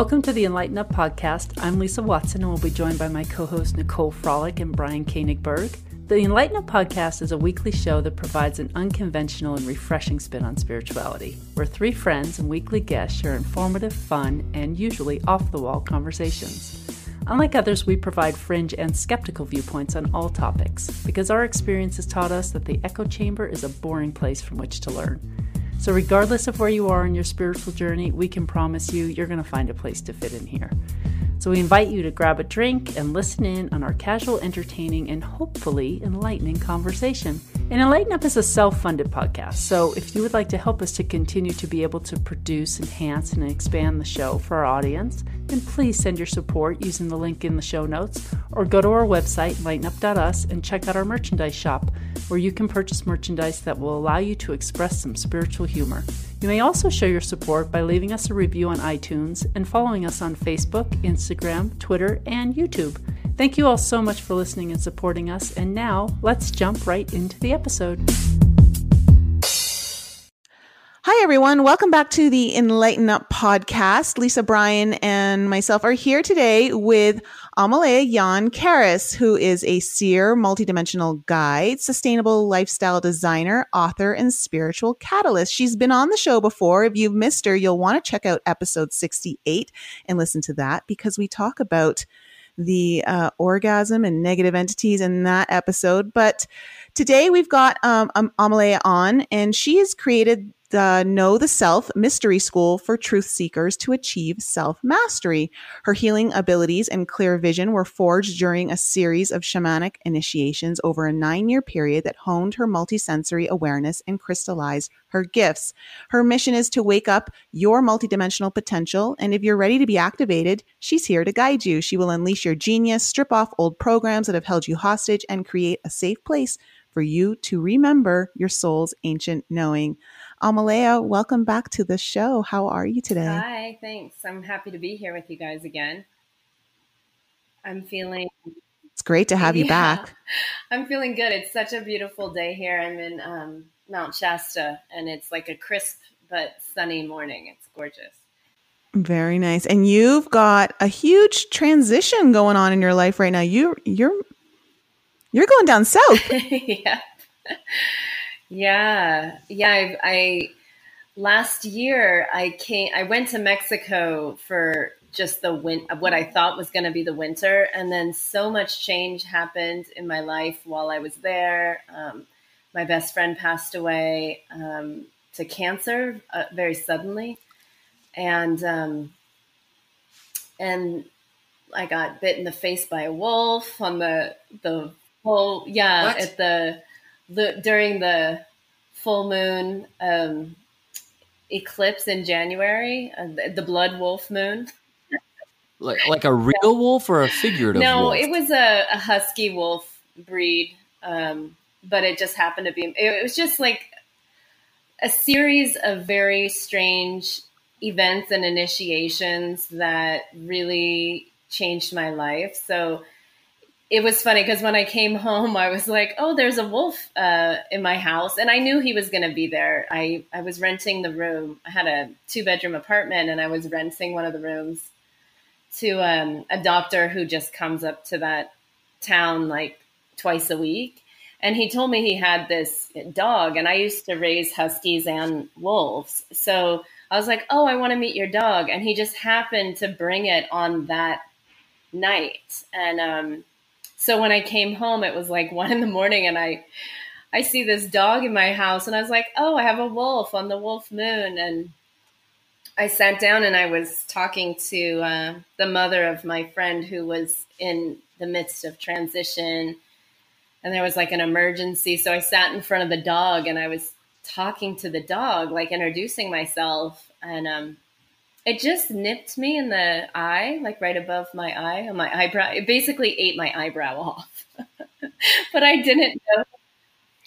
Welcome to the Enlighten Up podcast. I'm Lisa Watson and we'll be joined by my co host Nicole Frolick and Brian Koenigberg. The Enlighten Up podcast is a weekly show that provides an unconventional and refreshing spin on spirituality, where three friends and weekly guests share informative, fun, and usually off the wall conversations. Unlike others, we provide fringe and skeptical viewpoints on all topics because our experience has taught us that the echo chamber is a boring place from which to learn. So, regardless of where you are in your spiritual journey, we can promise you you're going to find a place to fit in here. So, we invite you to grab a drink and listen in on our casual, entertaining, and hopefully enlightening conversation. And Enlighten Up is a self funded podcast. So, if you would like to help us to continue to be able to produce, enhance, and expand the show for our audience, then please send your support using the link in the show notes or go to our website, enlightenup.us, and check out our merchandise shop where you can purchase merchandise that will allow you to express some spiritual humor. You may also show your support by leaving us a review on iTunes and following us on Facebook, Instagram, Twitter, and YouTube. Thank you all so much for listening and supporting us. And now, let's jump right into the episode. Hi, everyone. Welcome back to the Enlighten Up podcast. Lisa Bryan and myself are here today with Amelia Aeon Karris, who is a seer, multidimensional guide, sustainable lifestyle designer, author, and spiritual catalyst. She's been on the show before. If you've missed her, you'll want to check out episode 68 and listen to that because we talk about the uh, orgasm and negative entities in that episode. But today we've got um, Amelia on, and she has created the Know the Self Mystery School for Truth Seekers to achieve self mastery. Her healing abilities and clear vision were forged during a series of shamanic initiations over a nine year period that honed her multisensory awareness and crystallized her gifts. Her mission is to wake up your multidimensional potential. And if you're ready to be activated, she's here to guide you. She will unleash your genius, strip off old programs that have held you hostage, and create a safe place for you to remember your soul's ancient knowing. Amelia, welcome back to the show. How are you today? Hi, thanks. I'm happy to be here with you guys again. I'm feeling. It's great to have you yeah, back. I'm feeling good. It's such a beautiful day here. I'm in um, Mount Shasta, and it's like a crisp but sunny morning. It's gorgeous. Very nice. And you've got a huge transition going on in your life right now. You you're you're going down south. yeah. Yeah, yeah. I, I last year I came. I went to Mexico for just the win. What I thought was going to be the winter, and then so much change happened in my life while I was there. Um, my best friend passed away um, to cancer uh, very suddenly, and um, and I got bit in the face by a wolf on the the whole yeah what? at the the, during the full moon um, eclipse in January, uh, the, the, blood wolf moon. like like a real wolf or a figurative? No, wolf? it was a, a husky wolf breed, um, but it just happened to be. It, it was just like a series of very strange events and initiations that really changed my life. So it was funny because when I came home, I was like, "Oh, there's a wolf uh, in my house," and I knew he was going to be there. I I was renting the room. I had a two bedroom apartment, and I was renting one of the rooms to um, a doctor who just comes up to that town like twice a week. And he told me he had this dog, and I used to raise huskies and wolves. So I was like, "Oh, I want to meet your dog," and he just happened to bring it on that night, and um, so when I came home, it was like one in the morning, and I I see this dog in my house, and I was like, oh, I have a wolf on the wolf moon, and I sat down and I was talking to uh, the mother of my friend who was in the midst of transition, and there was like an emergency. So I sat in front of the dog and I was talking to the dog, like introducing myself, and um, it just nipped me in the eye, like right above my eye, on my eyebrow. It basically ate my eyebrow off, but I didn't know.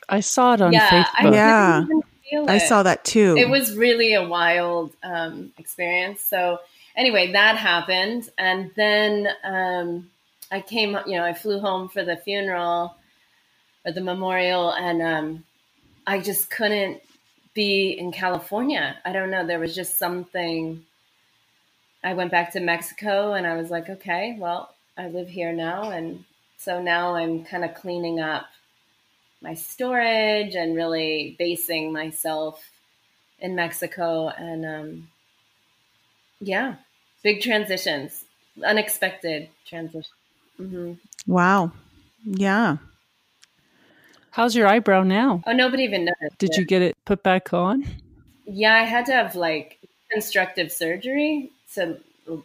I saw it on yeah, Facebook. I yeah, I saw that too. It was really a wild um, experience. So anyway, that happened, and then um, I came. You know, I flew home for the funeral or the memorial, and um, I just couldn't be in California. I don't know. There was just something I went back to Mexico and I was like, okay, well, I live here now. And so now I'm kind of cleaning up my storage and really basing myself in Mexico. And um, yeah, big transitions, unexpected transitions. Mm-hmm. Wow. Yeah. How's your eyebrow now? Oh, nobody even noticed. Did it. you get it put back on? Yeah, I had to have like constructive surgery. So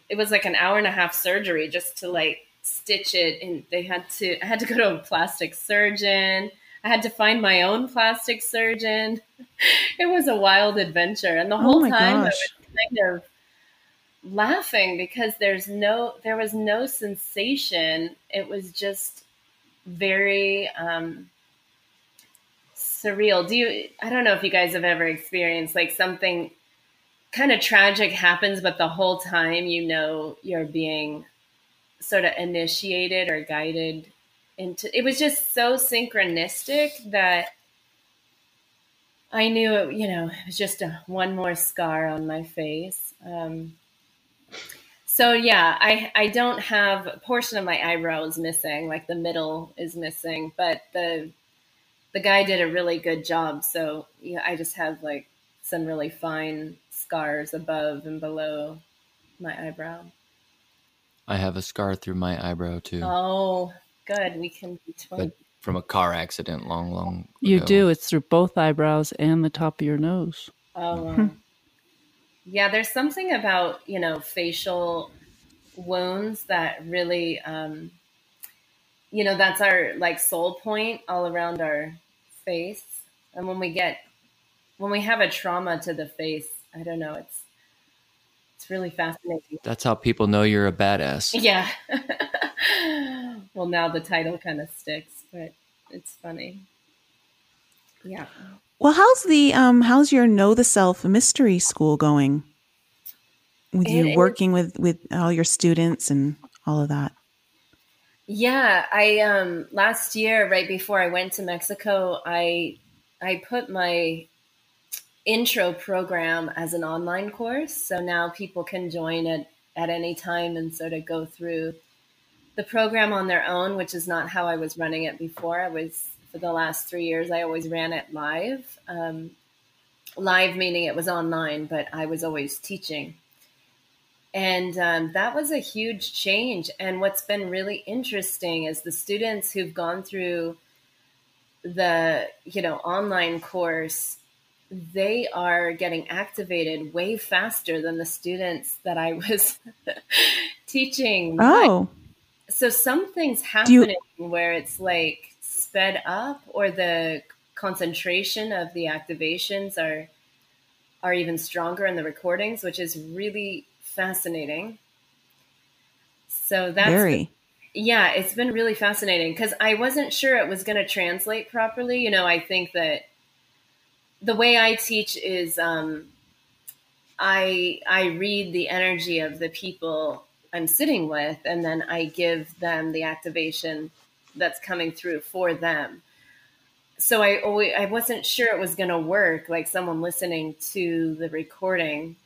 it was like an hour and a half surgery just to like stitch it. And they had to, I had to go to a plastic surgeon. I had to find my own plastic surgeon. It was a wild adventure. And the Oh whole my time I was kind of laughing because there's no, there was no sensation. It was just very, um, surreal. Do you, I don't know if you guys have ever experienced like something kind of tragic happens, but the whole time you know you're being sort of initiated or guided into it was just so synchronistic that I knew it, you know, it was just a one more scar on my face. Um, so yeah, I I don't have a portion of my eyebrow is missing, like the middle is missing, but the the guy did a really good job. So yeah, I just have like some really fine scars above and below my eyebrow. I have a scar through my eyebrow too, Oh, good. We can be twins. from a car accident long, long. ago. You do. It's through both eyebrows and the top of your nose. Oh, wow. yeah. There's something about you know facial wounds that really, um, you know, that's our like soul point all around our face. And when we get when we have a trauma to the face, I don't know. It's it's really fascinating. That's how people know you're a badass. Yeah. well, now the title kind of sticks, but it's funny. Yeah. Well, how's the um how's your know the self mystery school going? With It you is- working with with all your students and all of that. Yeah, I um last year right before I went to Mexico, I I put my intro program as an online course. So now people can join it at any time and sort of go through the program on their own, which is not how I was running it before. I was for the last 3 years I always ran it live. Um live meaning it was online, but I was always teaching. And um, that was a huge change. And what's been really interesting is the students who've gone through the you know online course, they are getting activated way faster than the students that I was teaching. Oh, So something's Do you- happening where it's like sped up, or the concentration of the activations are are even stronger in the recordings, which is really fascinating. So that's very. yeah, it's been really fascinating because I wasn't sure it was going to translate properly. You know, I think that the way I teach is um, I I read the energy of the people I'm sitting with, and then I give them the activation that's coming through for them. So I always, I wasn't sure it was going to work, like someone listening to the recording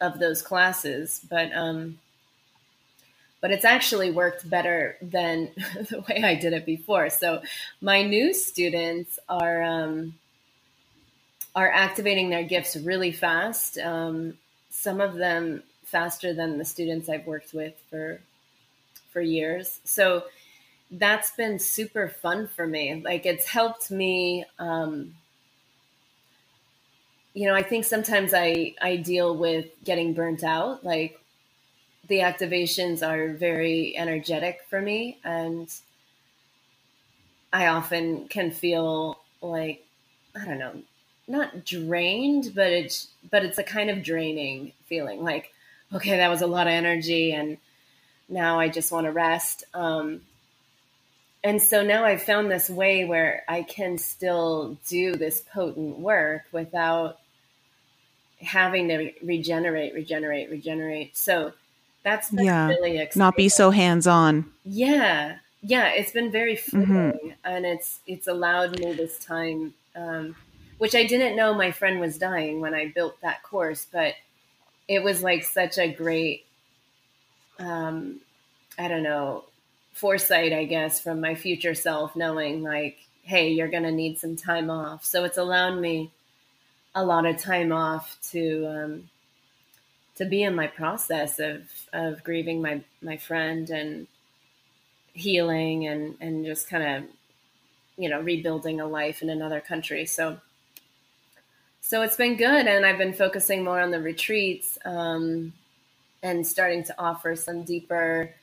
of those classes, but um, but it's actually worked better than the way I did it before. So my new students are um, are activating their gifts really fast. Um, some of them faster than the students I've worked with for for years. So that's been super fun for me. Like it's helped me. Um, you know, I think sometimes I I deal with getting burnt out. Like the activations are very energetic for me, and I often can feel like I don't know, not drained, but it's but it's a kind of draining feeling. Like okay, that was a lot of energy, and now I just want to rest. Um, and so now I've found this way where I can still do this potent work without having to regenerate, regenerate, regenerate. So that's Yeah, really exciting. Not be so hands on. Yeah, yeah, it's been very freeing, Mhm. and it's it's allowed me this time, um, which I didn't know my friend was dying when I built that course, but it was like such a great um, I don't know, foresight, I guess, from my future self, knowing like, hey, you're going to need some time off. So it's allowed me a lot of time off to um, to be in my process of of grieving my my friend and healing and and just kind of you know rebuilding a life in another country. So so it's been good, and I've been focusing more on the retreats um, and starting to offer some deeper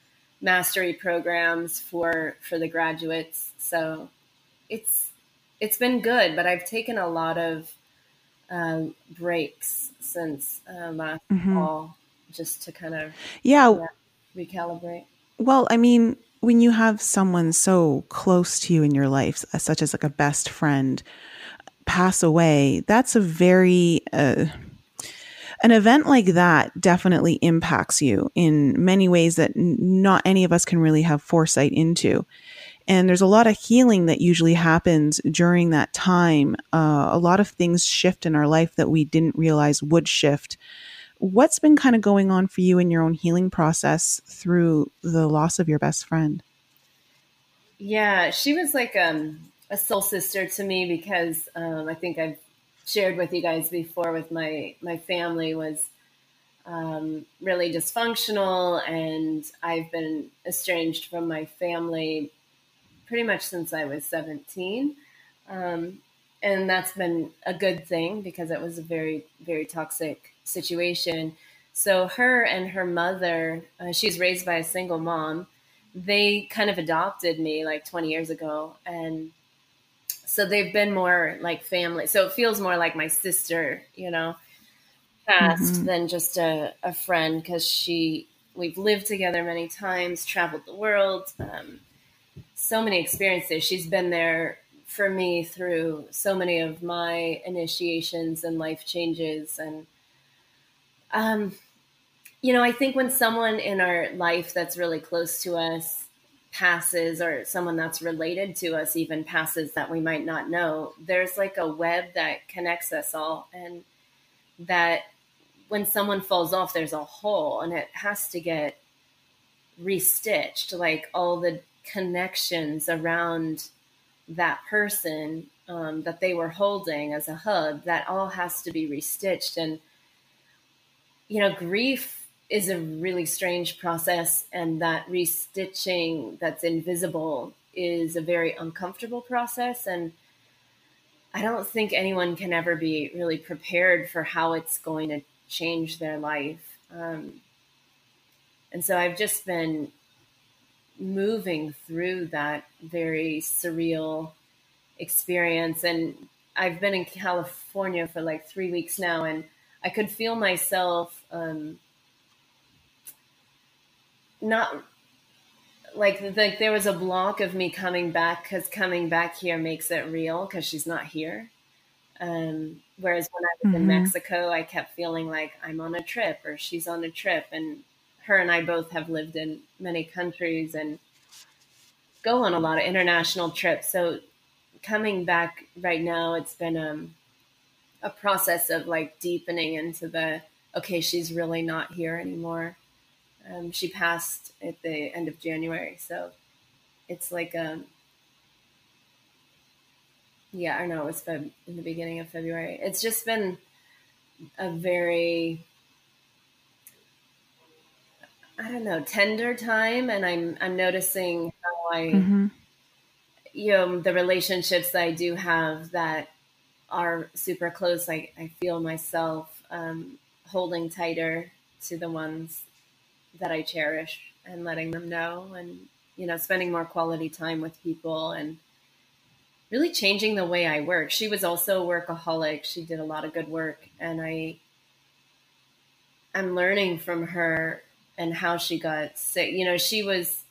mastery programs for for the graduates. So it's it's been good, but I've taken a lot of um, breaks since uh, last mm-hmm. fall just to kind of yeah. yeah recalibrate. Well, I mean, when you have someone so close to you in your life, such as like a best friend, pass away, that's a very uh, an event like that definitely impacts you in many ways that not any of us can really have foresight into. And there's a lot of healing that usually happens during that time. Uh, a lot of things shift in our life that we didn't realize would shift. What's been kind of going on for you in your own healing process through the loss of your best friend? Yeah, she was like um, a soul sister to me because um, I think I've shared with you guys before with my my family was um, really dysfunctional, and I've been estranged from my family pretty much since I was 17. Um, and that's been a good thing because it was a very, very toxic situation. So, her and her mother, uh, she's raised by a single mom, they kind of adopted me like 20 years ago. And so they've been more like family. So it feels more like my sister, you know, past mm-hmm. than just a, a friend because she, we've lived together many times, traveled the world. Um, so many experiences. She's been there for me through so many of my initiations and life changes. And, um, you know, I think when someone in our life that's really close to us passes, or someone that's related to us even passes that we might not know, there's like a web that connects us all. And that when someone falls off, there's a hole and it has to get restitched. Like all the connections around that person um, that they were holding as a hub, that all has to be restitched. And, you know, grief is a really strange process, and that restitching that's invisible is a very uncomfortable process. And I don't think anyone can ever be really prepared for how it's going to change their life. Um, and so I've just been moving through that very surreal experience. And I've been in California for like three weeks now, and I could feel myself um, not like like there was a block of me coming back because coming back here makes it real because she's not here. Um, whereas when I was mm-hmm. in Mexico, I kept feeling like I'm on a trip or she's on a trip, and her and I both have lived in many countries and go on a lot of international trips. So coming back right now, it's been um, a process of like deepening into the okay, she's really not here anymore. Um, she passed at the end of January, so it's like um, yeah, I know it's been in the beginning of February. It's just been a very I don't know, tender time and I'm I'm noticing how I mm-hmm. you know, the relationships that I do have that are super close, I, I feel myself um, holding tighter to the ones that I cherish and letting them know and you know, spending more quality time with people and really changing the way I work. She was also a workaholic. She did a lot of good work and I I'm learning from her and how she got sick. You know, she was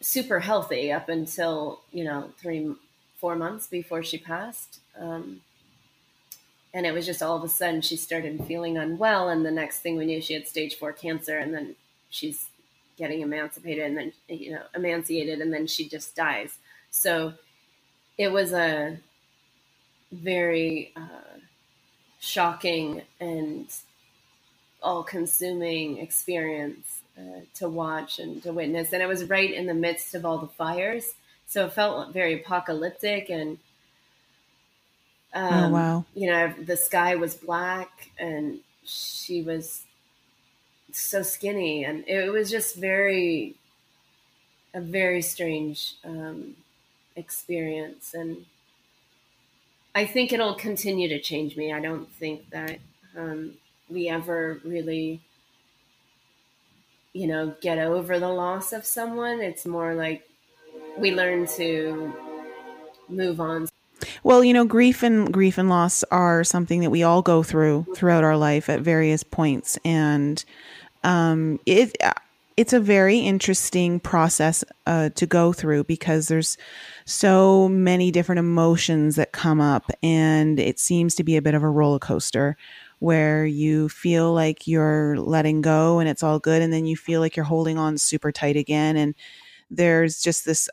super healthy up until, you know, three, four months before she passed. Um, and it was just all of a sudden she started feeling unwell. And the next thing we knew, she had stage four cancer. And then she's getting emancipated and then, you know, emancipated. And then she just dies. So it was a very uh, shocking and all consuming experience uh, to watch and to witness. And I was right in the midst of all the fires. So it felt very apocalyptic and um, oh, wow. You know, the sky was black and she was so skinny. And it was just very, a very strange um, experience. And I think it'll continue to change me. I don't think that um, we ever really, you know, get over the loss of someone. It's more like we learn to move on. Well, you know, grief and grief and loss are something that we all go through throughout our life at various points, and um, it it's a very interesting process uh, to go through because there's so many different emotions that come up, and it seems to be a bit of a roller coaster where you feel like you're letting go and it's all good, and then you feel like you're holding on super tight again, and there's just this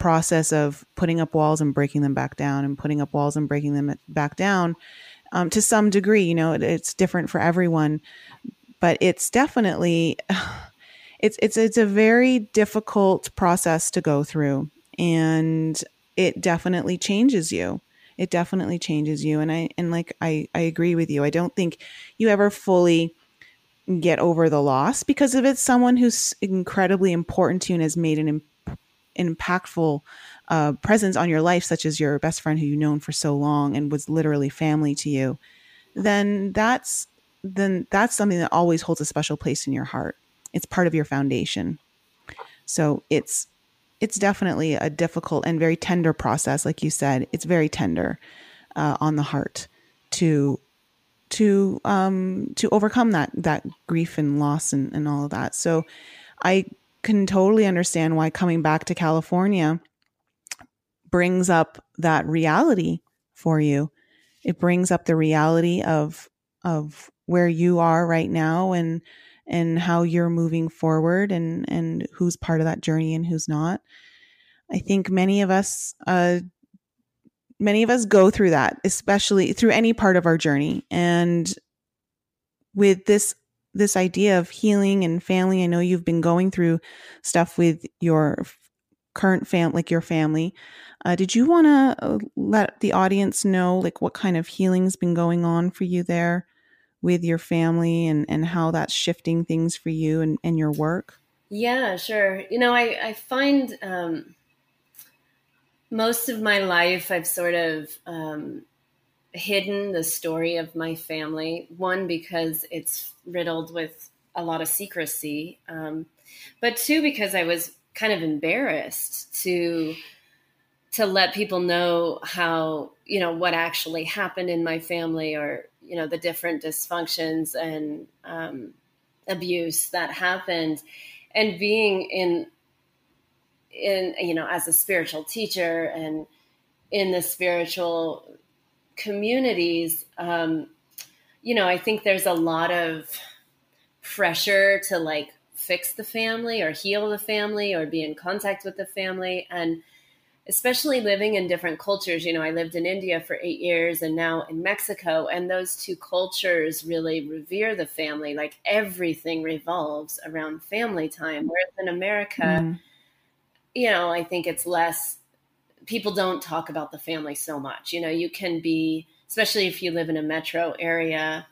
process of putting up walls and breaking them back down and putting up walls and breaking them back down um, to some degree you know it, it's different for everyone but it's definitely it's it's it's a very difficult process to go through and it definitely changes you. It definitely changes you and i and like i i agree with you. I don't think you ever fully get over the loss because if it's someone who's incredibly important to you and has made an, impactful uh, presence on your life such as your best friend who you've known for so long and was literally family to you then that's then that's something that always holds a special place in your heart it's part of your foundation. So it's it's definitely a difficult and very tender process, like you said. It's very tender uh, on the heart to to um, to overcome that that grief and loss and, and all of that. So I can totally understand why coming back to California brings up that reality for you. It brings up the reality of of where you are right now and and how you're moving forward and and who's part of that journey and who's not i think many of us uh many of us go through that especially through any part of our journey and with this this idea of healing and family i know you've been going through stuff with your current fam like your family uh, did you want to uh, let the audience know like what kind of healing's been going on for you there with your family and, and how that's shifting things for you and, and your work? Yeah, sure. You know, I, I find um, most of my life I've sort of um, hidden the story of my family. One, because it's riddled with a lot of secrecy, um, but two, because I was kind of embarrassed to to let people know how you know what actually happened in my family or you know the different dysfunctions and um, abuse that happened and being in in you know as a spiritual teacher and in the spiritual communities um, you know i think there's a lot of pressure to like fix the family or heal the family or be in contact with the family and especially living in different cultures. You know, I lived in India for eight years and now in Mexico, and those two cultures really revere the family. Like everything revolves around family time. Whereas in America, mm. you know, I think it's less, people don't talk about the family so much. You know, you can be, especially if you live in a metro area,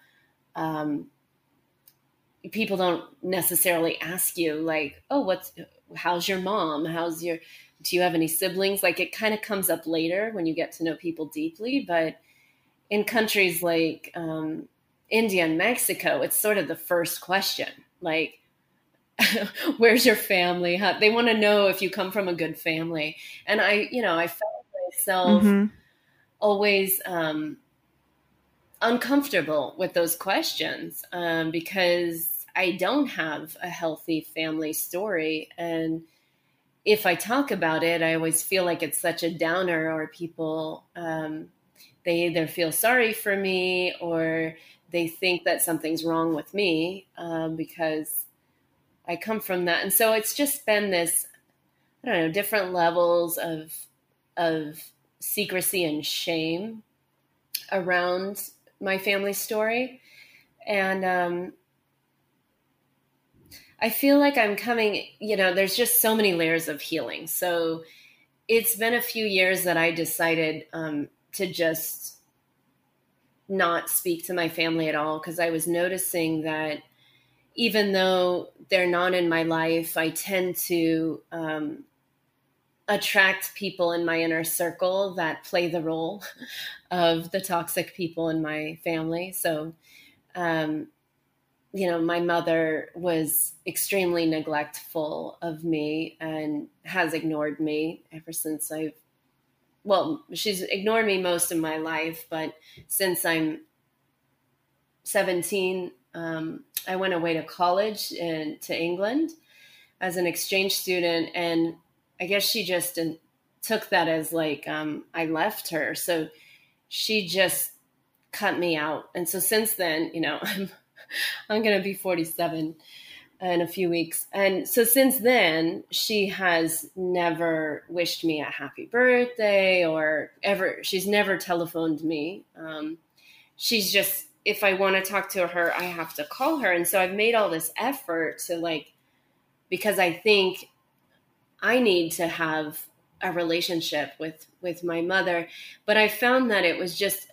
um, people don't necessarily ask you, like, oh, what's, how's your mom? How's your, do you have any siblings? Like it kind of comes up later when you get to know people deeply. But in countries like um, India and Mexico, it's sort of the first question. Like, where's your family? How, they want to know if you come from a good family. And I, you know, I felt myself mm-hmm. always um, uncomfortable with those questions um, because I don't have a healthy family story. And if I talk about it, I always feel like it's such a downer, or people um, they either feel sorry for me or they think that something's wrong with me um, because I come from that, and so it's just been this I don't know different levels of of secrecy and shame around my family story, and um, I feel like I'm coming, you know, there's just so many layers of healing. So it's been a few years that I decided um, to just not speak to my family at all because I was noticing that even though they're not in my life, I tend to um, attract people in my inner circle that play the role of the toxic people in my family. So, um, you know, my mother was extremely neglectful of me and has ignored me ever since I've, well, she's ignored me most of my life, but since I'm 17, um, I went away to college and to England as an exchange student. And I guess she just took that as like, um, I left her. So she just cut me out. And so since then, you know, I'm I'm to be 47 in a few weeks. And so since then, she has never wished me a happy birthday or ever, she's never telephoned me. Um, she's just, if I want to talk to her, I have to call her. And so I've made all this effort to like, because I think I need to have a relationship with with my mother but i found that it was just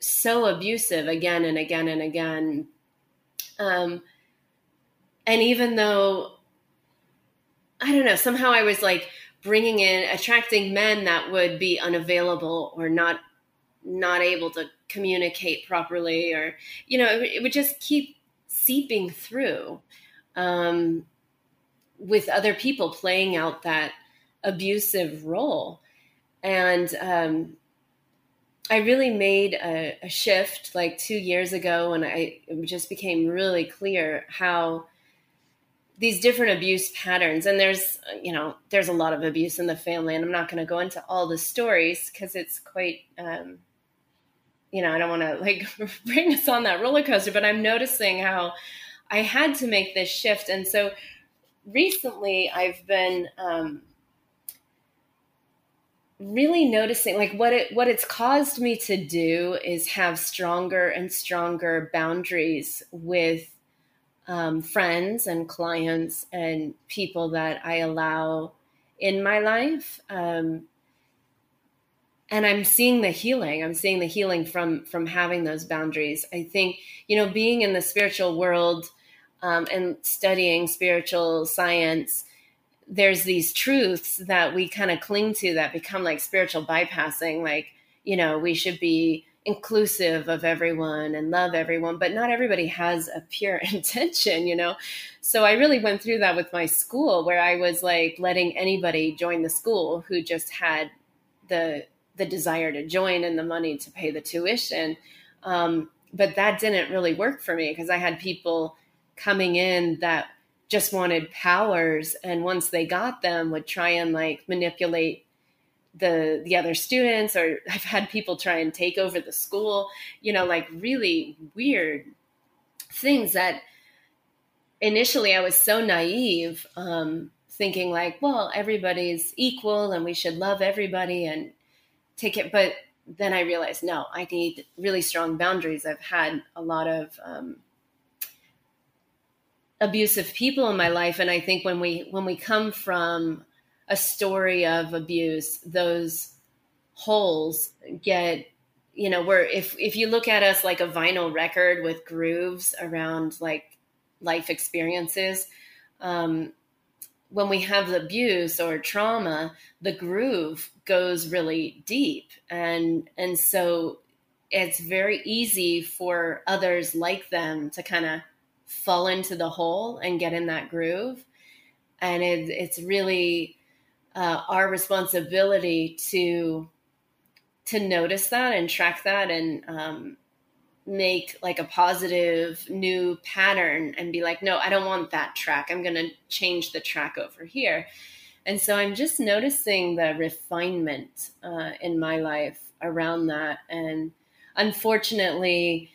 so abusive again and again and again um, and even though, I don't know, somehow I was like bringing in, attracting men that would be unavailable or not, not able to communicate properly, or, you know, it, it would just keep seeping through um, with other people playing out that abusive role. And um, I really made a, a, shift like two years ago when I just became really clear how these different abuse patterns and there's you know there's a lot of abuse in the family and I'm not going to go into all the stories because it's quite um, you know I don't want to like bring us on that roller coaster but I'm noticing how I had to make this shift and so recently I've been um, really noticing like what it what it's caused me to do is have stronger and stronger boundaries with um, friends and clients and people that I allow in my life. Um, and I'm seeing the healing. I'm seeing the healing from from having those boundaries. I think you know, being in the spiritual world um, and studying spiritual science there's these truths that we kind of cling to that become like spiritual bypassing like you know we should be inclusive of everyone and love everyone but not everybody has a pure intention you know so i really went through that with my school where i was like letting anybody join the school who just had the the desire to join and the money to pay the tuition. Um, but that didn't really work for me because i had people coming in that just wanted powers and once they got them would try and like manipulate the the other students or I've had people try and take over the school, you know, like really weird things that initially I was so naive um thinking like, well, everybody's equal and we should love everybody and take it but then I realized no, I need really strong boundaries. I've had a lot of um, abusive people in my life and i think when we when we come from a story of abuse those holes get you know where if if you look at us like a vinyl record with grooves around like life experiences um, when we have abuse or trauma the groove goes really deep and and so it's very easy for others like them to kind of fall into the hole and get in that groove. And it, it's really uh, our responsibility to to notice that and track that and um, make like a positive new pattern and be like, no, I don't want that track. I'm going to change the track over here. And so I'm just noticing the refinement uh, in my life around that. And unfortunately,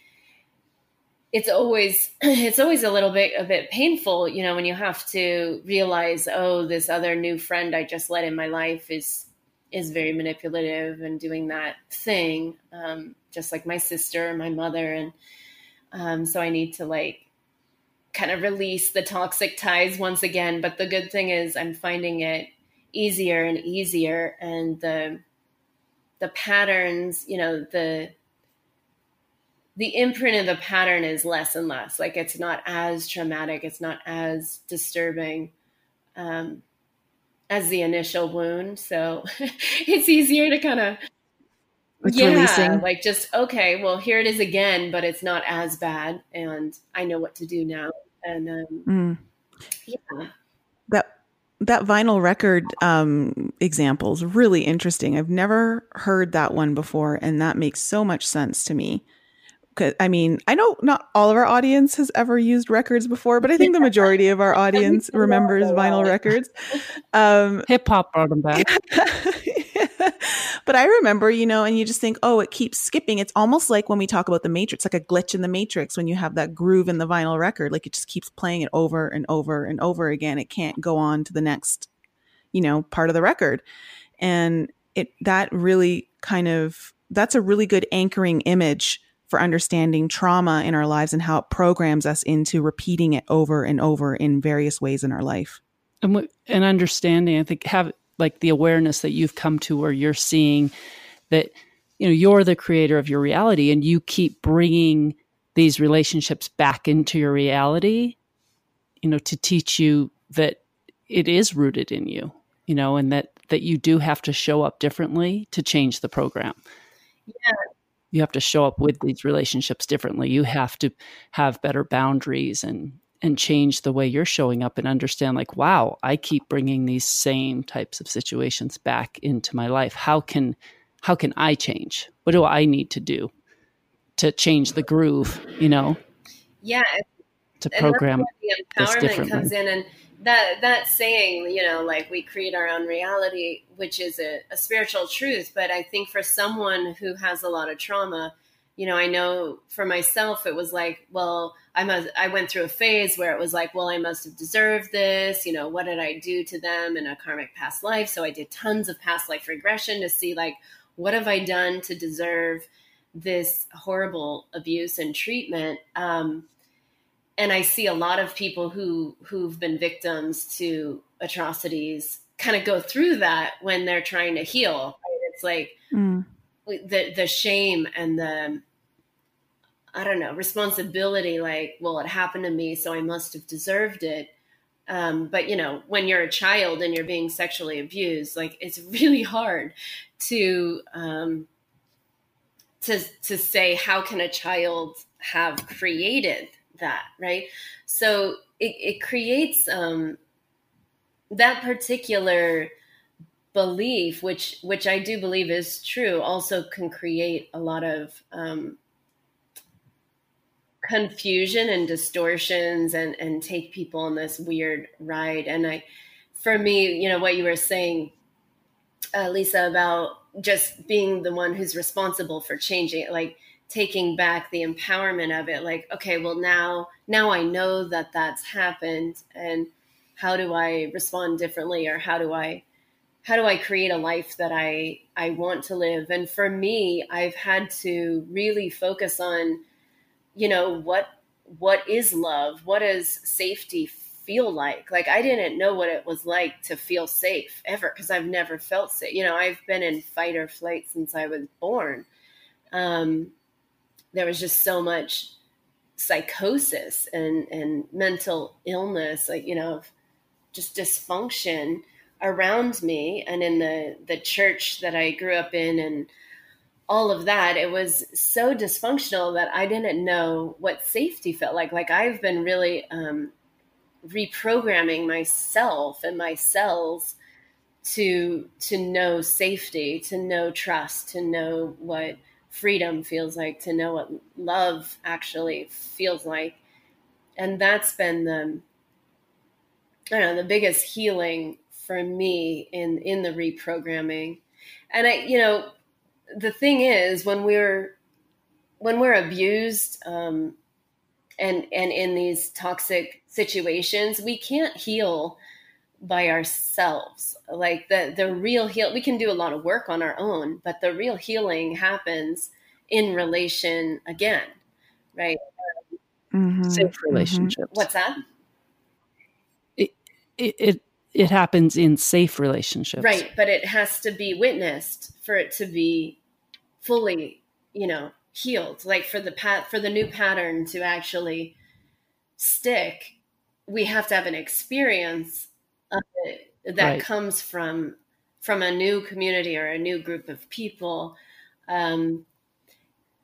it's always it's always a little bit a bit painful you know when you have to realize oh this other new friend i just let in my life is is very manipulative and doing that thing um, just like my sister or my mother and um, so i need to like kind of release the toxic ties once again. But the good thing is I'm finding it easier and easier and the the patterns, you know, the the imprint of the pattern is less and less. Like it's not as traumatic, it's not as disturbing um, as the initial wound. So it's easier to kind of It's yeah, releasing. like just okay, well here it is again, but it's not as bad, and I know what to do now. And um, Mm. yeah, That that vinyl record um, example is really interesting. I've never heard that one before, and that makes so much sense to me. 'Cause, I mean, I know not all of our audience has ever used records before, but I think the majority of our audience remembers vinyl records. Um, Hip hop brought them back. but I remember, you know, and you just think, oh, it keeps skipping. It's almost like when we talk about the matrix, like a glitch in the matrix when you have that groove in the vinyl record, like it just keeps playing it over and over and over again. It can't go on to the next, you know, part of the record. And it that really kind of that's a really good anchoring image for understanding trauma in our lives and how it programs us into repeating it over and over in various ways in our life. and and understanding i think have like the awareness that you've come to where you're seeing that you know you're the creator of your reality and you keep bringing these relationships back into your reality you know to teach you that it is rooted in you you know and that that you do have to show up differently to change the program Yeah. you have to show up with these relationships differently you have to have better boundaries and and change the way you're showing up and understand like wow i keep bringing these same types of situations back into my life. How can how can i change? What do i need to do to change the groove you know? Yeah, to program that's this where the empowerment comes in and that that saying you know like we create our own reality which is a, a spiritual truth but i think for someone who has a lot of trauma you know i know for myself it was like well i must i went through a phase where it was like well i must have deserved this you know what did i do to them in a karmic past life so i did tons of past life regression to see like what have i done to deserve this horrible abuse and treatment um, and I see a lot of people who who've been victims to atrocities kind of go through that when they're trying to heal. Right? It's like Mm. The the shame and the I don't know responsibility. Like, well, it happened to me, so I must have deserved it. Um, but you know, when you're a child and you're being sexually abused, like it's really hard to um, to to say how can a child have created that, right? So it, it creates um, that particular belief, which which I do believe is true, also can create a lot of um, confusion and distortions, and and take people on this weird ride. And I, for me, you know, what you were saying, uh, Lisa, about just being the one who's responsible for changing it, like taking back the empowerment of it like okay well now now i know that that's happened and how do i respond differently or how do i how do i create a life that i i want to live? And for me i've had to really focus on you know what what is love? What does safety feel like? Like i didn't know what it was like to feel safe ever because i've never felt safe you know i've been in fight or flight since i was born. Um there was just so much psychosis and and mental illness like you know just dysfunction around me and in the the church that I grew up in and all of that it was so dysfunctional that I didn't know what safety felt like. Like I've been really um reprogramming myself and my cells to to know safety to know trust to know what freedom feels like to know what love actually feels like. And that's been the i don't know the biggest healing for me in in the reprogramming and i you know the thing is when we're when we're abused um and and in these toxic situations we can't heal by ourselves like the the real heal we can do a lot of work on our own but the real healing happens in relation again right Mhm, safe mhm. relationships. What's that? it, it it happens in safe relationships. Right, but it has to be witnessed for it to be fully, you know, healed. Like for the pat for the new pattern to actually stick, we have to have an experience of it that Right. comes from from a new community or a new group of people. Um,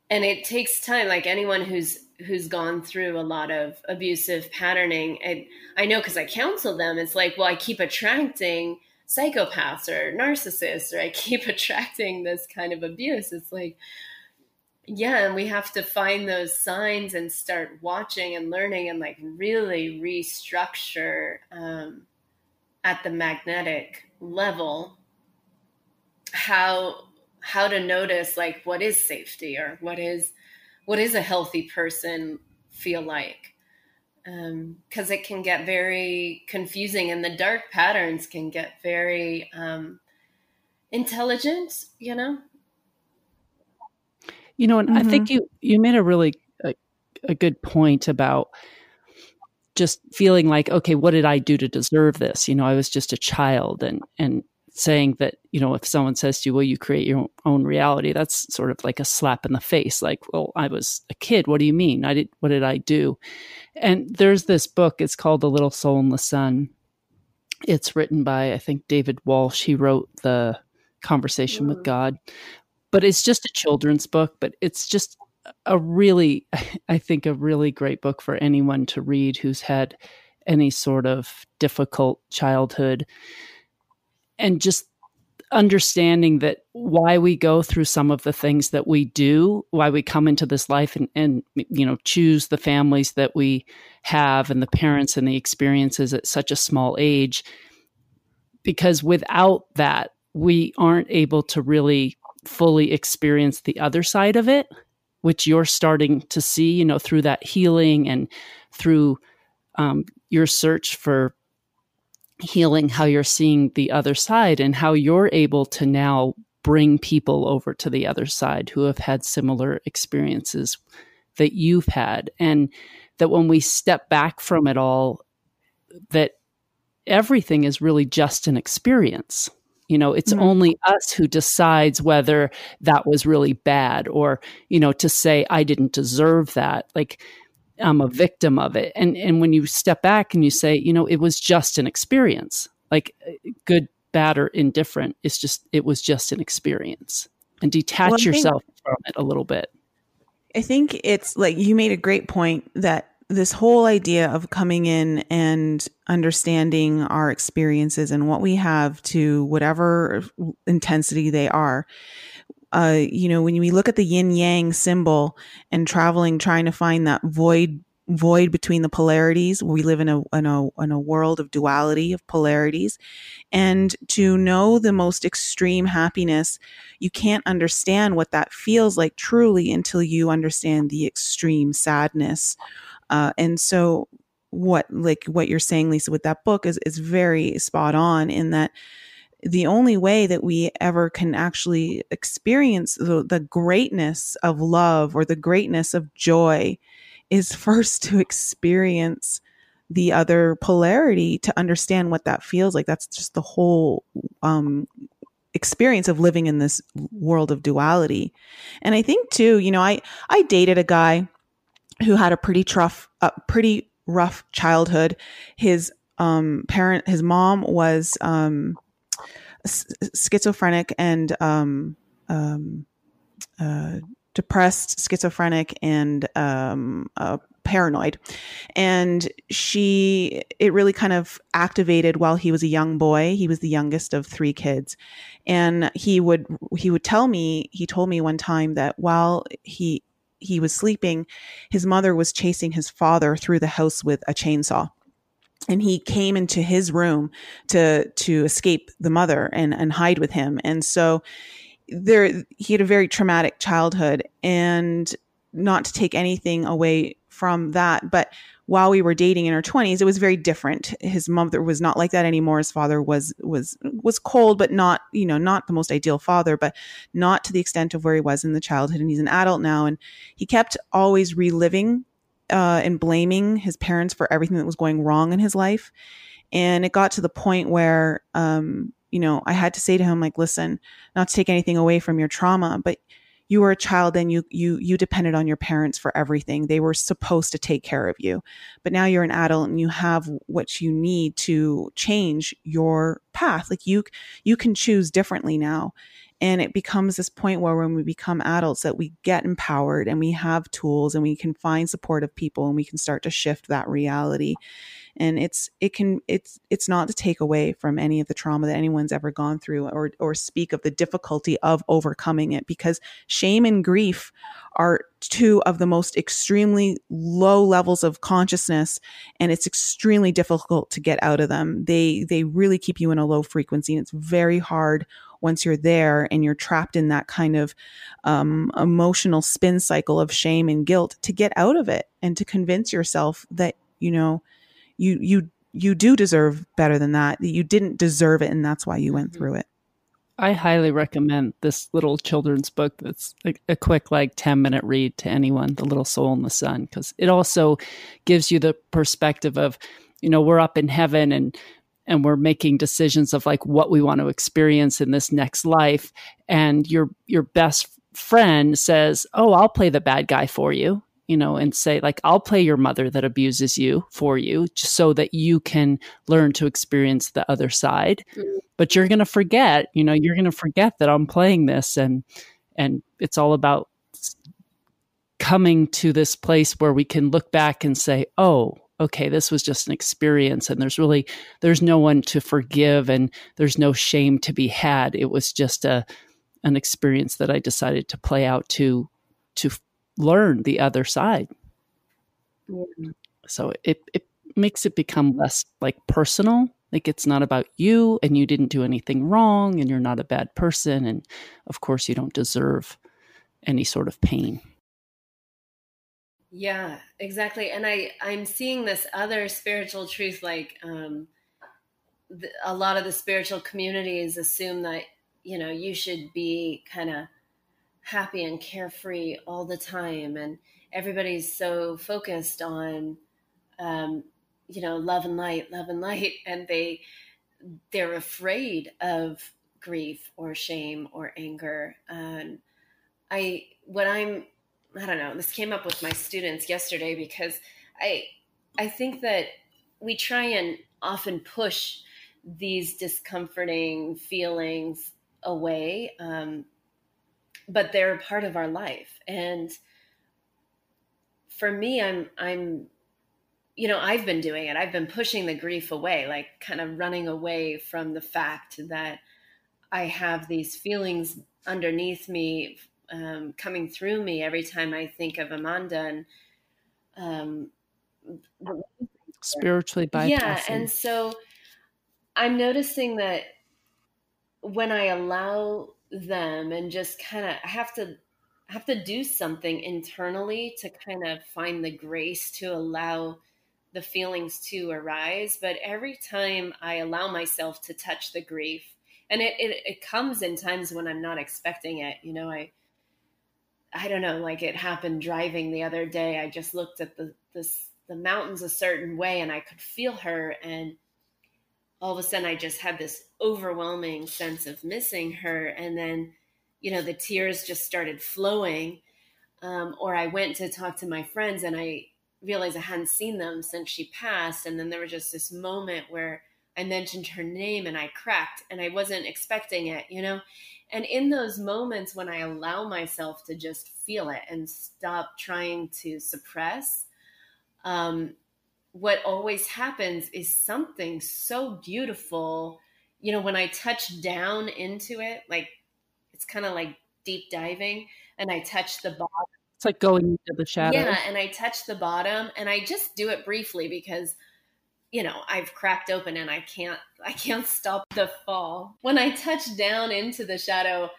and it takes time like anyone who's who's gone through a lot of abusive patterning and i know because i counsel them it's like well i keep attracting psychopaths or narcissists or i keep attracting this kind of abuse. It's like yeah and we have to find those signs and start watching and learning and like really restructure um, at the magnetic level how how to notice like what is safety or what is what is a healthy person feel like because it can get very confusing and the dark patterns can get very um, intelligent you know You know, and I Mhm. think you you made a really a, a good point about just feeling like, okay, what did I do to deserve this? You know, I was just a child, and and saying that, you know, if someone says to you, "Well, you create your own, reality," that's sort of like a slap in the face. Like, well, I was a kid. What do you mean? I did. What did I do? And there's this book. It's called The Little Soul and the Sun. It's written by I think David Walsh. He wrote the Conversation with Mm. God, but it's just a children's book. But it's just a really, I think, a really great book for anyone to read who's had any sort of difficult childhood and just understanding that why we go through some of the things that we do why we come into this life and, and you know choose the families that we have and the parents and the experiences at such a small age because without that we aren't able to really fully experience the other side of it which you're starting to see you know through that healing and through um, your search for healing how you're seeing the other side and how you're able to now bring people over to the other side who have had similar experiences that you've had. And that when we step back from it all that everything is really just an experience. You know it's Mhm. only us who decides whether that was really bad or you know to say i didn't deserve that. Like i'm a victim of it and and when you step back and you say you know it was just an experience like uh, good bad or indifferent it's just it was just an experience and detach Well, I think- yourself from it a little bit I think it's like you made a great point that this whole idea of coming in and understanding our experiences and what we have to whatever intensity they are. Uh, you know, when we look at the yin yang symbol and traveling, trying to find that void void between the polarities, we live in a in a in a world of duality of polarities, and to know the most extreme happiness you can't understand what that feels like truly until you understand the extreme sadness. Uh, and so, what like what you're saying, Lisa, with that book is is very spot on in that the only way that we ever can actually experience the, the greatness of love or the greatness of joy is first to experience the other polarity to understand what that feels like. That's just the whole um, experience of living in this world of duality. And I think too, you know, I I dated a guy who had a pretty rough, a pretty rough childhood. His um, parent, his mom was um, schizophrenic and um, um, uh, depressed, schizophrenic, and um, uh, paranoid. And she, it really kind of activated while he was a young boy. He was the youngest of three kids, and he would he would tell me. He told me one time that while he he was sleeping, his mother was chasing his father through the house with a chainsaw and he came into his room to to escape the mother and and hide with him. And so there he had a very traumatic childhood and not to take anything away from that but while we were dating in our 20s it was very different. His mother was not like that anymore. His father was was was cold but not you know not the most ideal father but not to the extent of where he was in the childhood. And he's an adult now and he kept always reliving uh, and blaming his parents for everything that was going wrong in his life. And it got to the point where, um, you know, I had to say to him, like, listen, not to take anything away from your trauma, but you were a child and you you you depended on your parents for everything. They were supposed to take care of you. But now you're an adult and you have what you need to change your path. Like you you can choose differently now. And it becomes this point where when we become adults that we get empowered and we have tools and we can find supportive people and we can start to shift that reality. And it's it can it's it's not to take away from any of the trauma that anyone's ever gone through or or speak of the difficulty of overcoming it because shame and grief are two of the most extremely low levels of consciousness and it's extremely difficult to get out of them. They they really keep you in a low frequency and it's very hard once you're there and you're trapped in that kind of um, emotional spin cycle of shame and guilt to get out of it and to convince yourself that you know you you you do deserve better than that. That you didn't deserve it, and that's why you went mm-hmm. through it. I highly recommend this little children's book that's a, a, quick, like 10 minute read to anyone, The Little Soul and the Sun, because it also gives you the perspective of, you know, we're up in heaven and and we're making decisions of like what we want to experience in this next life. And your your best friend says, Oh, I'll play the bad guy for you you know, and say, like, I'll play your mother that abuses you for you just so that you can learn to experience the other side. Mm-hmm. But you're going to forget, you know, you're going to forget that I'm playing this and, and it's all about coming to this place where we can look back and say, oh, okay, this was just an experience and there's really, there's no one to forgive and there's no shame to be had. It was just a, an experience that I decided to play out to, to learn the other side. Yeah. So it, it makes it become less like personal. Like it's not about you and you didn't do anything wrong and you're not a bad person. And of course, you don't deserve any sort of pain. Yeah, exactly. And I, I'm seeing this other spiritual truth like um, a lot of the spiritual communities assume that, you know, you should be kind of happy and carefree all the time and everybody's so focused on um, you know love and light love and light and they they're afraid of grief or shame or anger and i what i'm i don't know this came up with my students yesterday because i i think that we try and often push these discomforting feelings away um, but they're a part of our life. And for me i'm i'm you know i've been doing it. I've been pushing the grief away like kind of running away from the fact that i have these feelings underneath me um, coming through me every time i think of amanda and um, spiritually bypassing. yeah and so i'm noticing that when i allow them and just kind of have to have to do something internally to kind of find the grace to allow the feelings to arise but every time i allow myself to touch the grief and it, it, it comes in times when i'm not expecting it you know i i don't know like it happened driving the other day i just looked at the this the mountains a certain way and i could feel her and all of a sudden I just had this overwhelming sense of missing her. And then, you know, the tears just started flowing. Um, or I went to talk to my friends and I realized I hadn't seen them since she passed. And then there was just this moment where I mentioned her name and I cracked and I wasn't expecting it, you know? And in those moments when I allow myself to just feel it and stop trying to suppress, um, what always happens is something so beautiful. You know, when I touch down into it, like it's kind of like deep diving, and I touch the bottom. It's like going into the shadow. Yeah, and I touch the bottom, and I just do it briefly because you know I've cracked open and I can't I can't stop the fall. When I touch down into the shadow,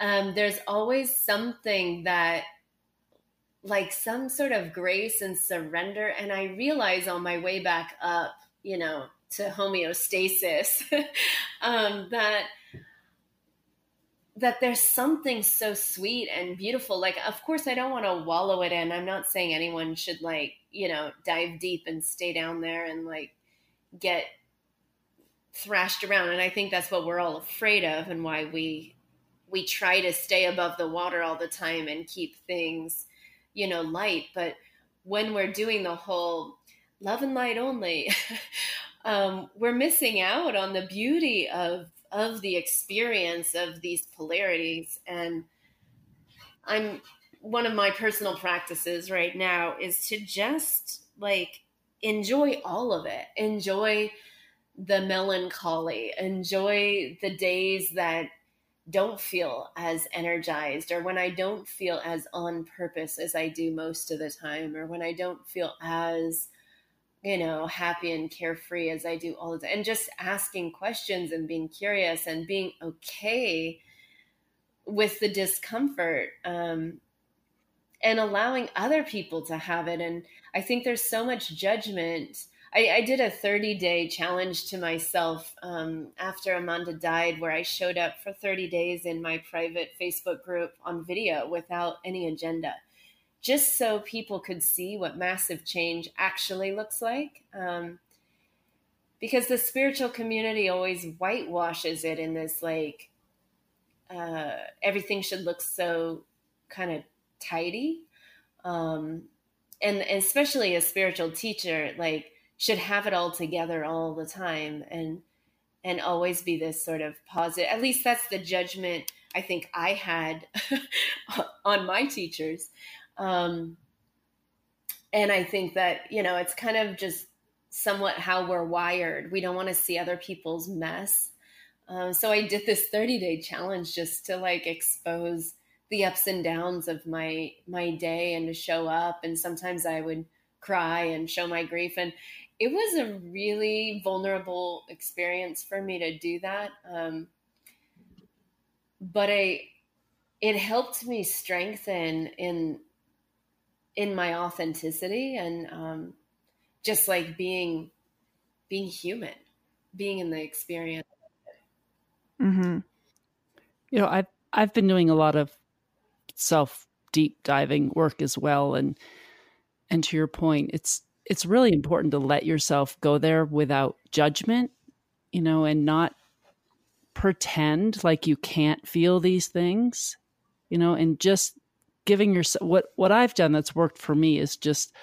um, there's always something that like some sort of grace and surrender. And I realize on my way back up, you know, to homeostasis, um, that that there's something so sweet and beautiful. Like, of course, I don't want to wallow it in. I'm not saying anyone should like, you know, dive deep and stay down there and like get thrashed around. And I think that's what we're all afraid of and why we we try to stay above the water all the time and keep things, you know, light. But when we're doing the whole love and light only, um, we're missing out on the beauty of of the experience of these polarities. And I'm one of my personal practices right now is to just like enjoy all of it. Enjoy the melancholy, enjoy the days that don't feel as energized or when I don't feel as on purpose as I do most of the time or when I don't feel as you know happy and carefree as I do all the time and just asking questions and being curious and being okay with the discomfort um, and allowing other people to have it and I think there's so much judgment. I, I did a 30 day challenge to myself um, after Amanda died, where I showed up for 30 days in my private Facebook group on video without any agenda, just so people could see what massive change actually looks like. Um, because the spiritual community always whitewashes it in this like uh, everything should look so kind of tidy um, and, and especially a spiritual teacher like should have it all together all the time and and always be this sort of positive at least that's the judgment i think i had on my teachers um, and i think that you know it's kind of just somewhat how we're wired. We don't want to see other people's mess. Um, so i did this 30 day challenge just to like expose the ups and downs of my my day and to show up. And sometimes i would cry and show my grief. And it was a really vulnerable experience for me to do that. Um, but I, it helped me strengthen in in my authenticity and um, just like being being human, being in the experience. Mm-hmm. You know, I've I've been doing a lot of self deep diving work as well, and and to your point, it's it's really important to let yourself go there without judgment, you know, and not pretend like you can't feel these things, you know, and just giving yourself what what I've done that's worked for me is just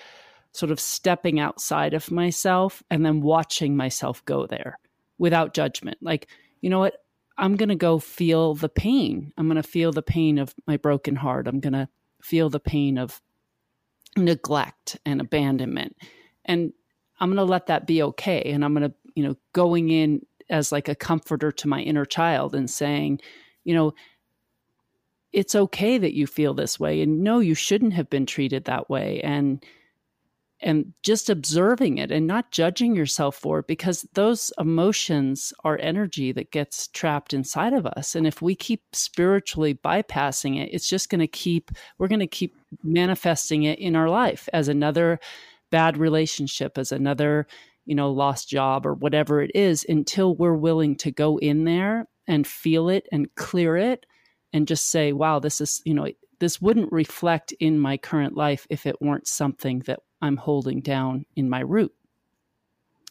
sort of stepping outside of myself and then watching myself go there without judgment. Like, you know what? I'm going to go feel the pain. I'm going to feel the pain of my broken heart. I'm going to feel the pain of neglect and abandonment and i'm going to let that be okay and i'm going to you know going in as like a comforter to my inner child and saying you know it's okay that you feel this way and no you shouldn't have been treated that way and and just observing it and not judging yourself for it because those emotions are energy that gets trapped inside of us and if we keep spiritually bypassing it it's just going to keep we're going to keep manifesting it in our life as another bad relationship as another you know lost job or whatever it is until we're willing to go in there and feel it and clear it and just say wow this is you know this wouldn't reflect in my current life if it weren't something that I'm holding down in my root.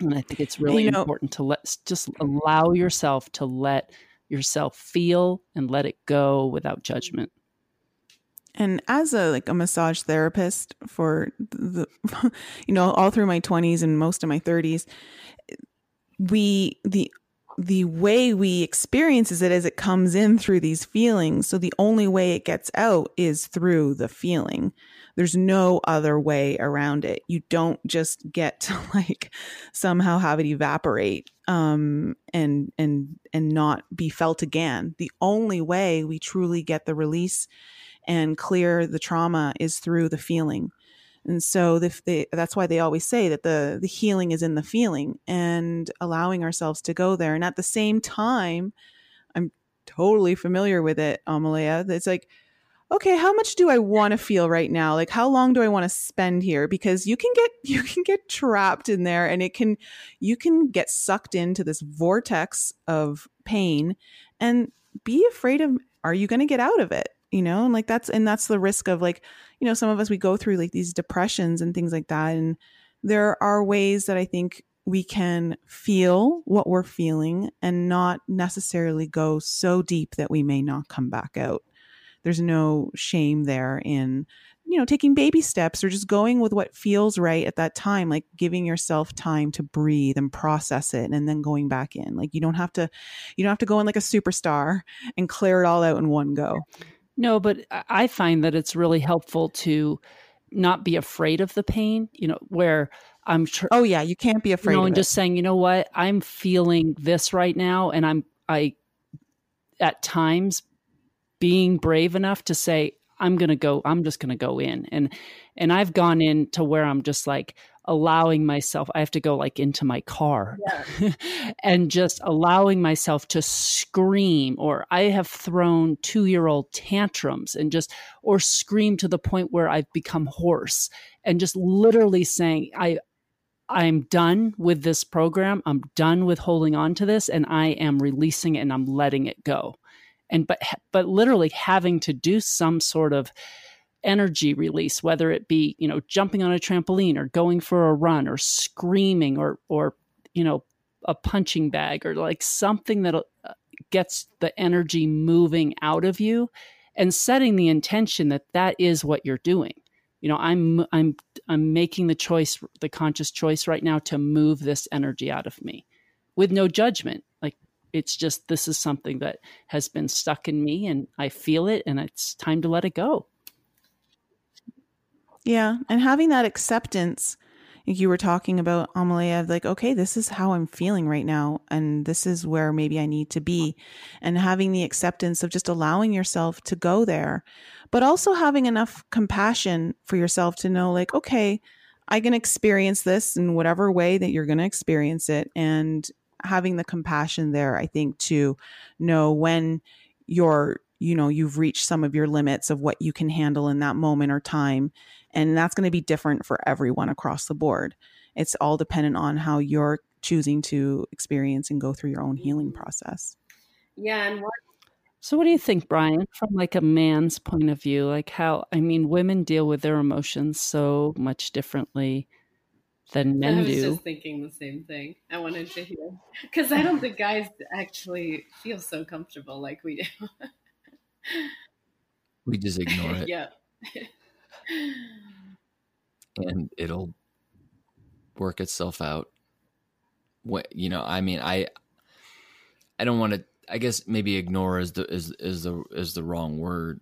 And I think it's really you know, important to let just allow yourself to let yourself feel and let it go without judgment. And as a like a massage therapist for the you know all through my 20s and most of my 30s we the the way we experiences it as it comes in through these feelings. So the only way it gets out is through the feeling. There's no other way around it. You don't just get to like somehow have it evaporate um and and and not be felt again. The only way we truly get the release and clear the trauma is through the feeling. And so the, the, that's why they always say that the, the healing is in the feeling and allowing ourselves to go there. And at the same time, I'm totally familiar with it, Amelia. It's like, okay, how much do I want to feel right now? Like how long do I want to spend here? Because you can get you can get trapped in there and it can you can get sucked into this vortex of pain and be afraid of are you going to get out of it? You know, and like that's and that's the risk of like, you know, some of us we go through like these depressions and things like that and there are ways that I think we can feel what we're feeling and not necessarily go so deep that we may not come back out. There's no shame there in, you know, taking baby steps or just going with what feels right at that time, like giving yourself time to breathe and process it and then going back in. Like you don't have to, you don't have to go in like a superstar and clear it all out in one go. No, but I find that it's really helpful to not be afraid of the pain, you know, where I'm sure. Oh yeah, you can't be afraid. You know, and just saying, you know what, I'm feeling this right now, and I'm I at times being brave enough to say I'm gonna go. I'm just gonna go in, and and I've gone in to where I'm just like allowing myself. I have to go like into my car, yeah. and just allowing myself to scream. Or I have thrown two year old tantrums and just or scream to the point where I've become hoarse and just literally saying I I'm done with this program. I'm done with holding on to this and I am releasing it and I'm letting it go. And but but literally having to do some sort of energy release whether it be, you know, jumping on a trampoline or going for a run or screaming or or you know, a punching bag or like something that uh, gets the energy moving out of you and setting the intention that that is what you're doing. You know i'm i'm i'm making the choice the conscious choice right now to move this energy out of me with no judgment. Like it's just this is something that has been stuck in me and i feel it and it's time to let it go yeah and having that acceptance you were talking about Amelia, like, okay, this is how I'm feeling right now. And this is where maybe I need to be. And having the acceptance of just allowing yourself to go there, but also having enough compassion for yourself to know, like, okay, I can experience this in whatever way that you're going to experience it. And having the compassion there, I think, to know when you're you know you've reached some of your limits of what you can handle in that moment or time and that's going to be different for everyone across the board. It's all dependent on how you're choosing to experience and go through your own healing mm-hmm. process. Yeah. And what so what do you think, Brian, from like a man's point of view? Like how I mean women deal with their emotions so much differently than men do. I was do. just thinking the same thing. I wanted to hear because I don't think guys actually feel so comfortable like we do. we just ignore it. yeah and it'll work itself out. What you know, I mean, I I don't want to. I guess maybe ignore is the is is the is the wrong word.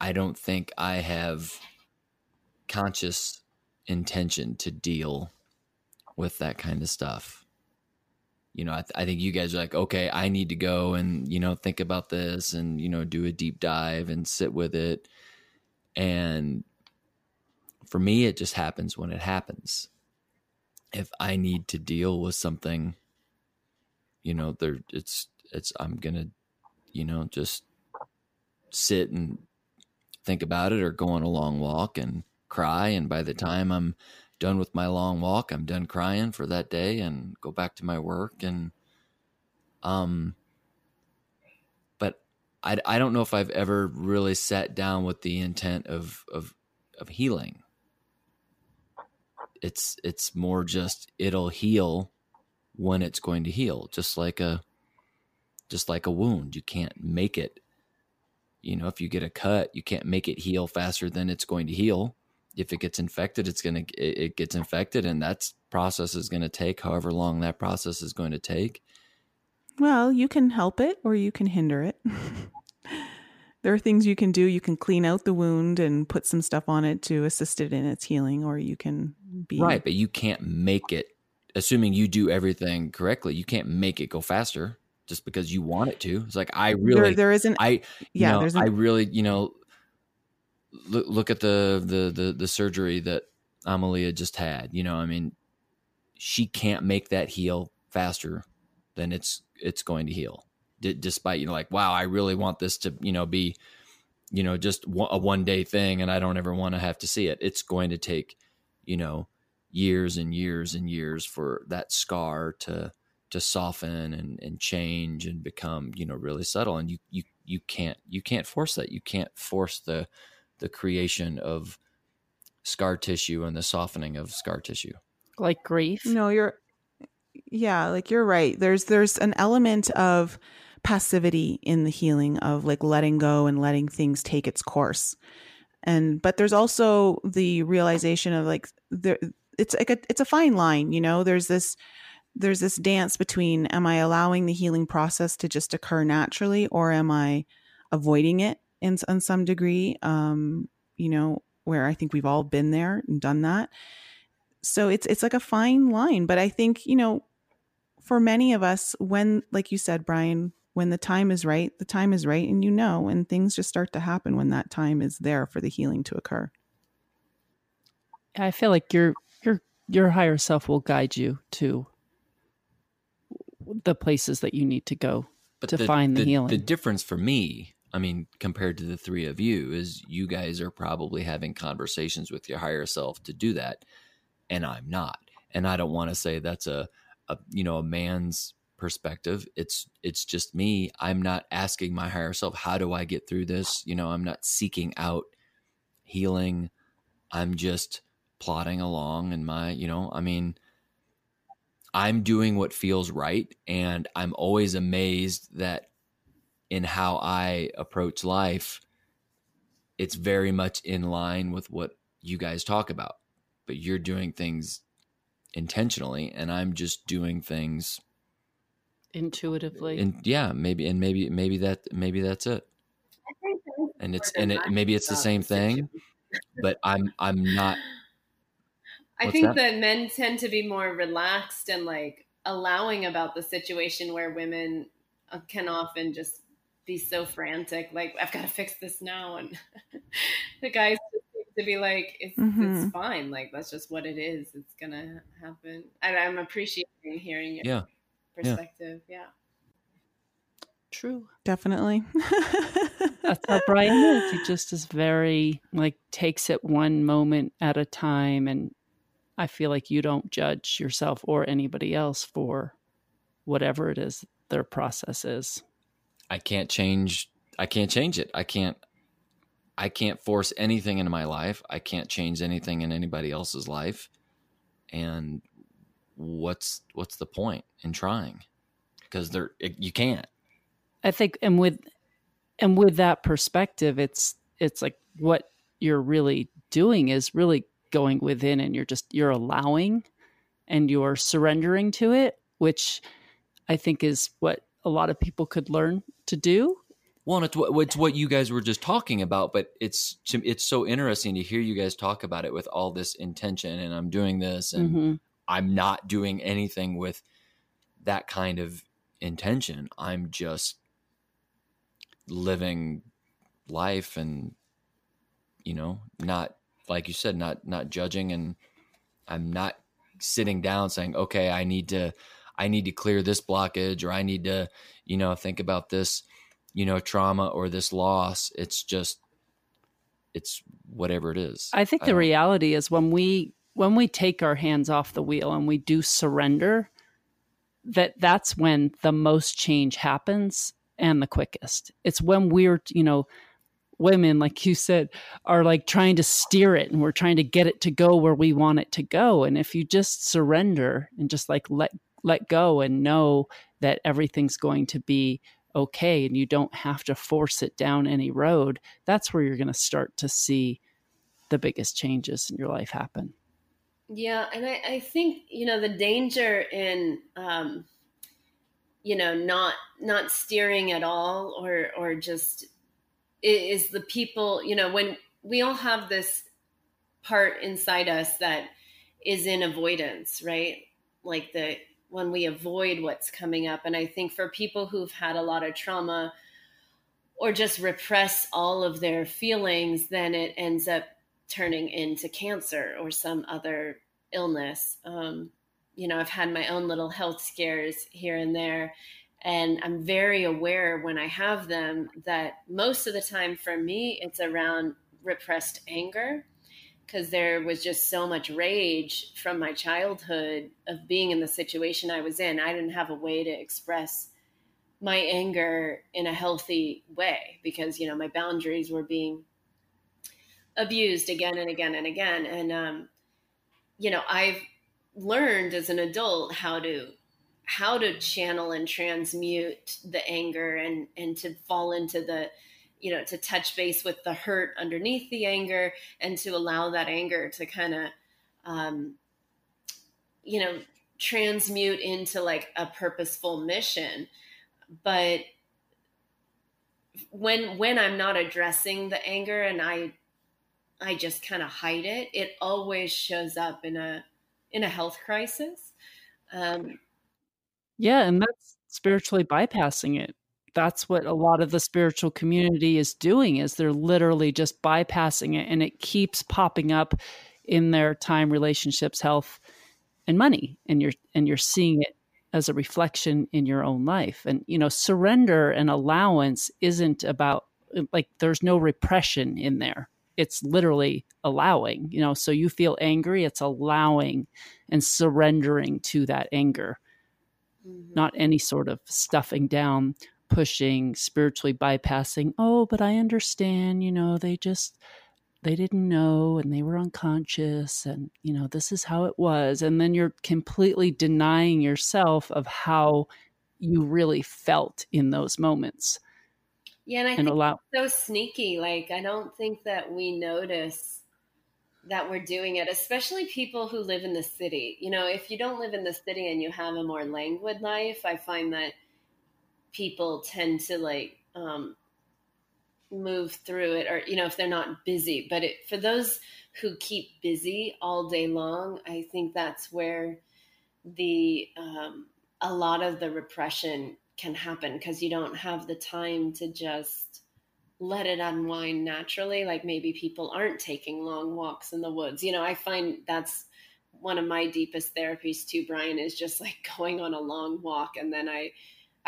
I don't think I have conscious intention to deal with that kind of stuff. You know, I, th- I think you guys are like, okay, I need to go and you know think about this and you know do a deep dive and sit with it and for me, it just happens when it happens. If I need to deal with something, you know, there it's it's I'm gonna, you know, just sit and think about it or go on a long walk and cry. And by the time I'm done with my long walk, I'm done crying for that day and go back to my work. And um I, I don't know if I've ever really sat down with the intent of of of healing. It's it's more just it'll heal when it's going to heal, just like a just like a wound. You can't make it. You know, if you get a cut, you can't make it heal faster than it's going to heal. If it gets infected, it's gonna it, it gets infected, and that process is going to take however long that process is going to take well, you can help it or you can hinder it. there are things you can do. You can clean out the wound and put some stuff on it to assist it in its healing, or you can be. Right, but you can't make it, assuming you do everything correctly, you can't make it go faster just because you want it to. It's like, I really. There, there isn't. I, yeah, know, there's an, I really, you know, look, look at the, the, the, the surgery that Amelia just had. You know, I mean, she can't make that heal faster than it's it's going to heal. D- despite you know, like, wow, I really want this to you know be, you know, just a one day thing, and I don't ever want to have to see it. It's going to take, you know, years and years and years for that scar to to soften and, and change and become you know really subtle and you you you can't you can't force that you can't force the the creation of scar tissue and the softening of scar tissue like grief no you're yeah like you're right there's there's an element of passivity in the healing of like letting go and letting things take its course and but there's also the realization of like there it's like a it's a fine line you know there's this there's this dance between am I allowing the healing process to just occur naturally or am I avoiding it in, in some degree? Um, you know, where I think we've all been there and done that. So it's it's like a fine line, but I think, you know, for many of us when like you said Brian, when the time is right, the time is right and you know and things just start to happen when that time is there for the healing to occur. I feel like your your your higher self will guide you to the places that you need to go but to the, find the, the healing. The difference for me, I mean, compared to the three of you, is you guys are probably having conversations with your higher self to do that, and I'm not. And I don't want to say that's a, a you know a man's perspective. It's it's just me. I'm not asking my higher self, how do I get through this? You know, I'm not seeking out healing. I'm just plodding along and my, you know, I mean, I'm doing what feels right. And I'm always amazed that in how I approach life, it's very much in line with what you guys talk about. But you're doing things intentionally, and I'm just doing things intuitively. And yeah, maybe, and maybe, maybe that, maybe that's it. And it's, and it, maybe it's the same thing, but I'm, I'm not I think that? that men tend to be more relaxed and like allowing about the situation where women uh, can often just be so frantic, like I've got to fix this now, and the guys to be like, it's, mm-hmm. it's fine, like that's just what it is. It's gonna happen. And I'm appreciating hearing your yeah. perspective. Yeah. yeah. True. Definitely. That's how Brian is. He just is very like takes it one moment at a time and I feel like you don't judge yourself or anybody else for whatever it is their process is. I can't change I can't change it. I can't I can't force anything into my life. I can't change anything in anybody else's life. And what's what's the point in trying? Because there you can't. I think and with and with that perspective it's it's like what you're really doing is really going within and you're just you're allowing and you're surrendering to it which i think is what a lot of people could learn to do well, it's what, it's what you guys were just talking about, but it's it's so interesting to hear you guys talk about it with all this intention. And I'm doing this, and mm-hmm. I'm not doing anything with that kind of intention. I'm just living life, and you know, not like you said, not not judging, and I'm not sitting down saying, okay, I need to I need to clear this blockage, or I need to you know think about this you know trauma or this loss. It's just it's whatever it is. I think I the um, reality is when we when we take our hands off the wheel and we do surrender that that's when the most change happens and the quickest. It's when we're, you know, women, like you said, are like trying to steer it and we're trying to get it to go where we want it to go. And if you just surrender and just like let let go and know that everything's going to be okay and you don't have to force it down any road, that's where you're going to start to see the biggest changes in your life happen. Yeah, and I, I think you know the danger in um, you know not not steering at all or or just is the people, you know, when we all have this part inside us that is in avoidance, right? Like the when we avoid what's coming up. And I think for people who've had a lot of trauma or just repress all of their feelings, then it ends up turning into cancer or some other illness. Um, you know, I've had my own little health scares here and there. And I'm very aware when I have them that most of the time for me, it's around repressed anger because there was just so much rage from my childhood of being in the situation I was in. I didn't have a way to express my anger in a healthy way because, you know, my boundaries were being abused again and again and again. And, um, you know, I've learned as an adult how to how to channel and transmute the anger and and to fall into the you know to touch base with the hurt underneath the anger and to allow that anger to kind of um, you know transmute into like a purposeful mission but when when i'm not addressing the anger and i i just kind of hide it it always shows up in a in a health crisis um, yeah, and that's spiritually bypassing it. That's what a lot of the spiritual community is doing is they're literally just bypassing it and it keeps popping up in their time relationships, health and money and you're and you're seeing it as a reflection in your own life. And you know, surrender and allowance isn't about like there's no repression in there. It's literally allowing, you know, so you feel angry, it's allowing and surrendering to that anger mm-hmm. not any sort of stuffing down, pushing, spiritually bypassing. Oh, but I understand, you know, they just they didn't know and they were unconscious and you know this is how it was and then you're completely denying yourself of how you really felt in those moments yeah and i and think allow- so sneaky like i don't think that we notice that we're doing it, especially people who live in the city. You know, if you don't live in the city and you have a more languid life, I find that people tend to like um, move through it, or you know, if they're not busy. But it, for those who keep busy all day long, I think that's where the um, a lot of the repression can happen because you don't have the time to just let it unwind naturally. Like maybe people aren't taking long walks in the woods. You know, I find that's one of my deepest therapies too, Brian, is just like going on a long walk and then I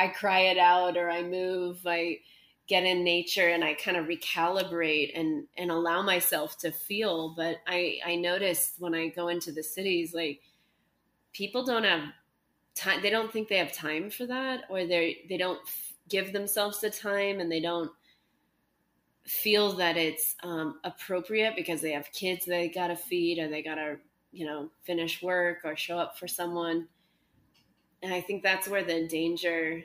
I cry it out or I move, I get in nature and I kind of recalibrate and and allow myself to feel. But I I notice when I go into the cities, like people don't have time they don't think they have time for that or they they don't give themselves the time and they don't feel that it's um, appropriate because they have kids they got to feed or they got to you know finish work or show up for someone and i think that's where the danger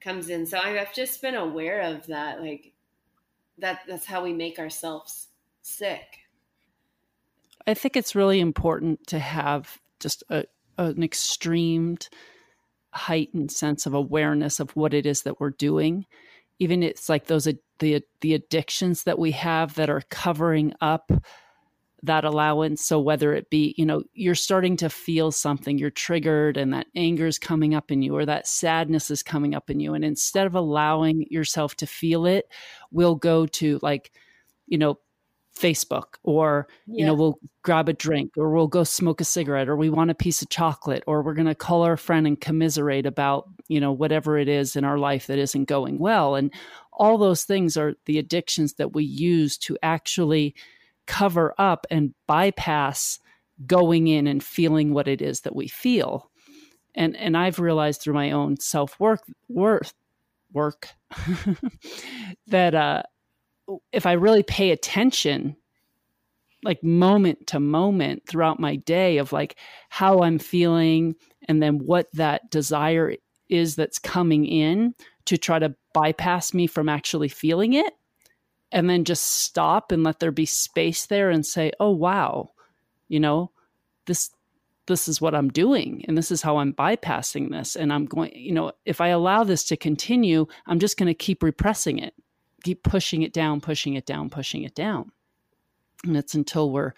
comes in. So i've just been aware of that like that that's how we make ourselves sick. I think it's really important to have just a, an extreme heightened sense of awareness of what it is that we're doing. Even it's like those the the addictions that we have that are covering up that allowance. So whether it be you know you're starting to feel something you're triggered and that anger is coming up in you or that sadness is coming up in you. And instead of allowing yourself to feel it we'll go to like you know Facebook or yeah. you know we'll grab a drink or we'll go smoke a cigarette or we want a piece of chocolate or we're going to call our friend and commiserate about you know whatever it is in our life that isn't going well. And all those things are the addictions that we use to actually cover up and bypass going in and feeling what it is that we feel. And and I've realized through my own self work worth work that uh if I really pay attention, like moment to moment throughout my day of like how I'm feeling and then what that desire is that's coming in to try to bypass me from actually feeling it and then just stop and let there be space there and say oh wow you know this this is what i'm doing and this is how i'm bypassing this and i'm going you know if i allow this to continue i'm just going to keep repressing it keep pushing it down, pushing it down, pushing it down. And it's until we're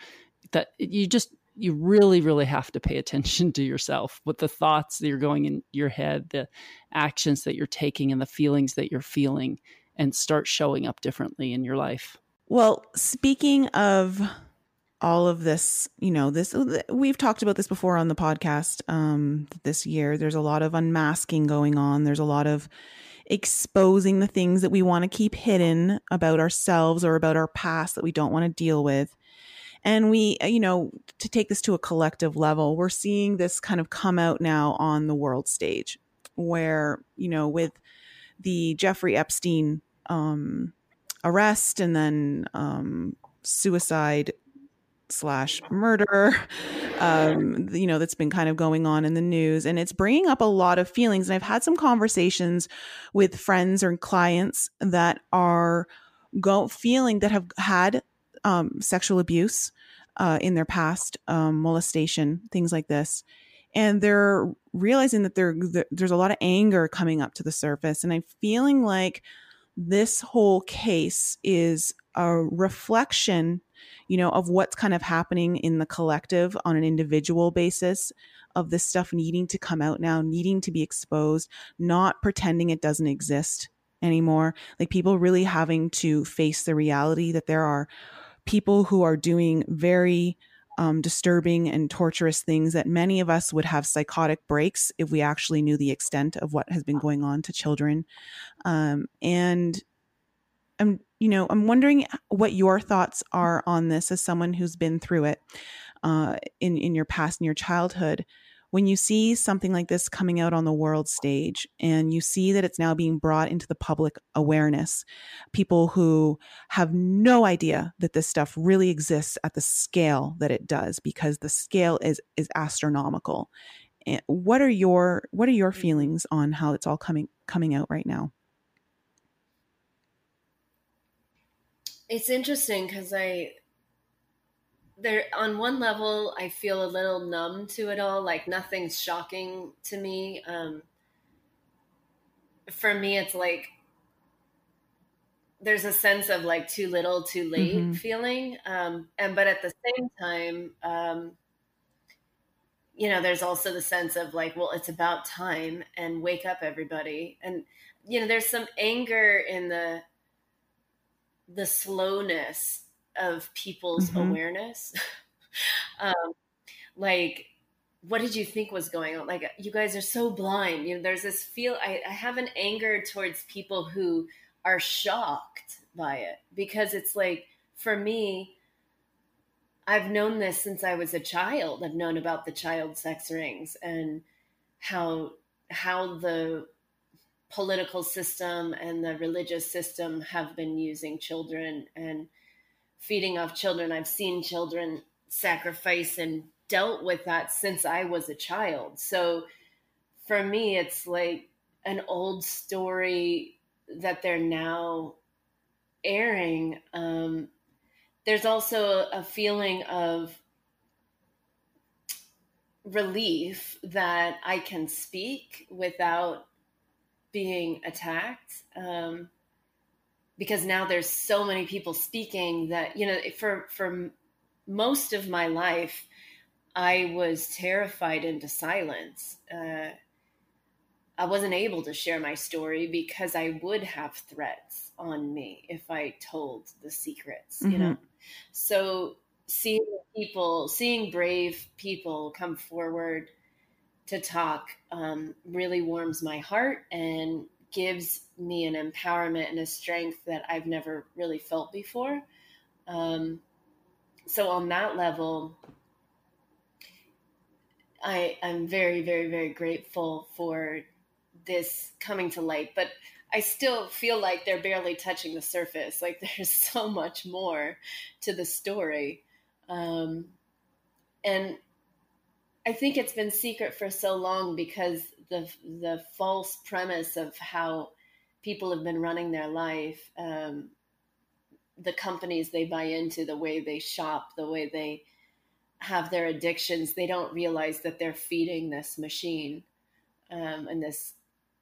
that you just you really really have to pay attention to yourself with the thoughts that you're going in your head the actions that you're taking and the feelings that you're feeling and start showing up differently in your life? Well speaking of all of this you know this we've talked about this before on the podcast um this year. There's a lot of unmasking going on. There's a lot of exposing the things that we want to keep hidden about ourselves or about our past that we don't want to deal with. And we, uh, you know, to take this to a collective level, we're seeing this kind of come out now on the world stage where, you know, with the Jeffrey Epstein um, arrest and then um, suicide slash murder um, you know that's been kind of going on in the news. And it's bringing up a lot of feelings. And i've had some conversations with friends or clients that are go feeling that have had um, sexual abuse uh, in their past um, molestation things like this. And they're realizing that there there's a lot of anger coming up to the surface. And i'm feeling like this whole case is a reflection you know, of what's kind of happening in the collective on an individual basis of this stuff needing to come out now, needing to be exposed, not pretending it doesn't exist anymore. Like people really having to face the reality that there are people who are doing very um, disturbing and torturous things that many of us would have psychotic breaks if we actually knew the extent of what has been going on to children. Um, and I'm, you know, I'm wondering what your thoughts are on this as someone who's been through it uh, in in your past in your childhood. When you see something like this coming out on the world stage and you see that it's now being brought into the public awareness, people who have no idea that this stuff really exists at the scale that it does because the scale is is astronomical. And what are your what are your feelings on how it's all coming coming out right now? it's interesting because I there on one level I feel a little numb to it all, like nothing's shocking to me. Um, for me, it's like there's a sense of like too little, too late mm-hmm. feeling, um, and but at the same time, um, you know, there's also the sense of like, well, it's about time and wake up, everybody, and you know, there's some anger in the the slowness of people's mm-hmm. awareness. um, like, what did you think was going on? Like, you guys are so blind. You know, there's this feel. I, I have an anger towards people who are shocked by it because it's like, for me, I've known this since I was a child. I've known about the child sex rings and how how the political system and the religious system have been using children and feeding off children. I've seen children sacrifice and dealt with that since I was a child. So for me, it's like an old story that they're now airing. Um, there's also a feeling of relief that I can speak without being attacked um, because now there's so many people speaking that you know for for most of my life i was terrified into silence uh, i wasn't able to share my story because i would have threats on me if i told the secrets mm-hmm. you know so seeing people seeing brave people come forward to talk um, really warms my heart and gives me an empowerment and a strength that I've never really felt before. Um, so on that level, I I'm very very very grateful for this coming to light, but I still feel like they're barely touching the surface. Like there's so much more to the story, um, and I think it's been secret for so long because the the false premise of how people have been running their life, um, the companies they buy into, the way they shop, the way they have their addictions, they don't realize that they're feeding this machine um, and this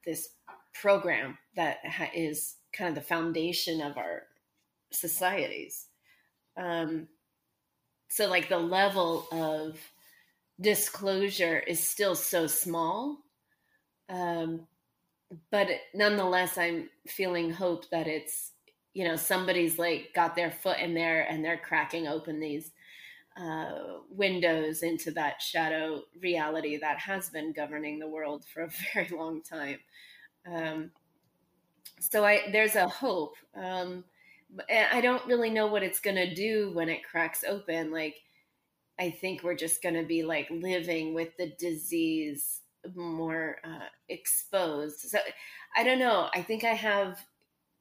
this program that ha- is kind of the foundation of our societies. Um, so, like the level of disclosure is still so small. Um, but nonetheless, I'm feeling hope that it's, you know, somebody's like got their foot in there and they're cracking open these uh, windows into that shadow reality that has been governing the world for a very long time. Um, so I, there's a hope. Um, and I don't really know what it's going to do when it cracks open. Like, I think we're just going to be like living with the disease more uh, exposed. So I don't know. I think I have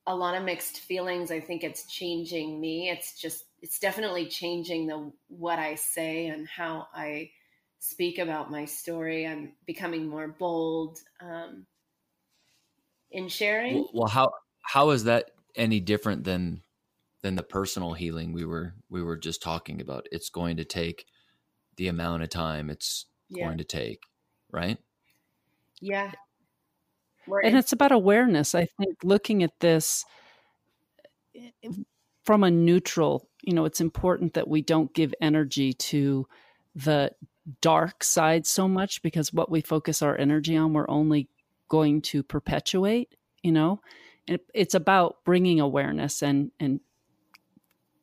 a lot of mixed feelings. I think it's changing me. It's just it's definitely changing the what I say and how I speak about my story. I'm becoming more bold um, in sharing. Well, how how is that any different than than the personal healing we were we were just talking about? It's going to take the amount of time it's yeah. going to take, right? Yeah. and it's about awareness. I think looking at this eh, eh, from a neutral, you know, it's important that we don't give energy to the dark side so much because what we focus our energy on, we're only going to perpetuate, you know? And it's about bringing awareness and, and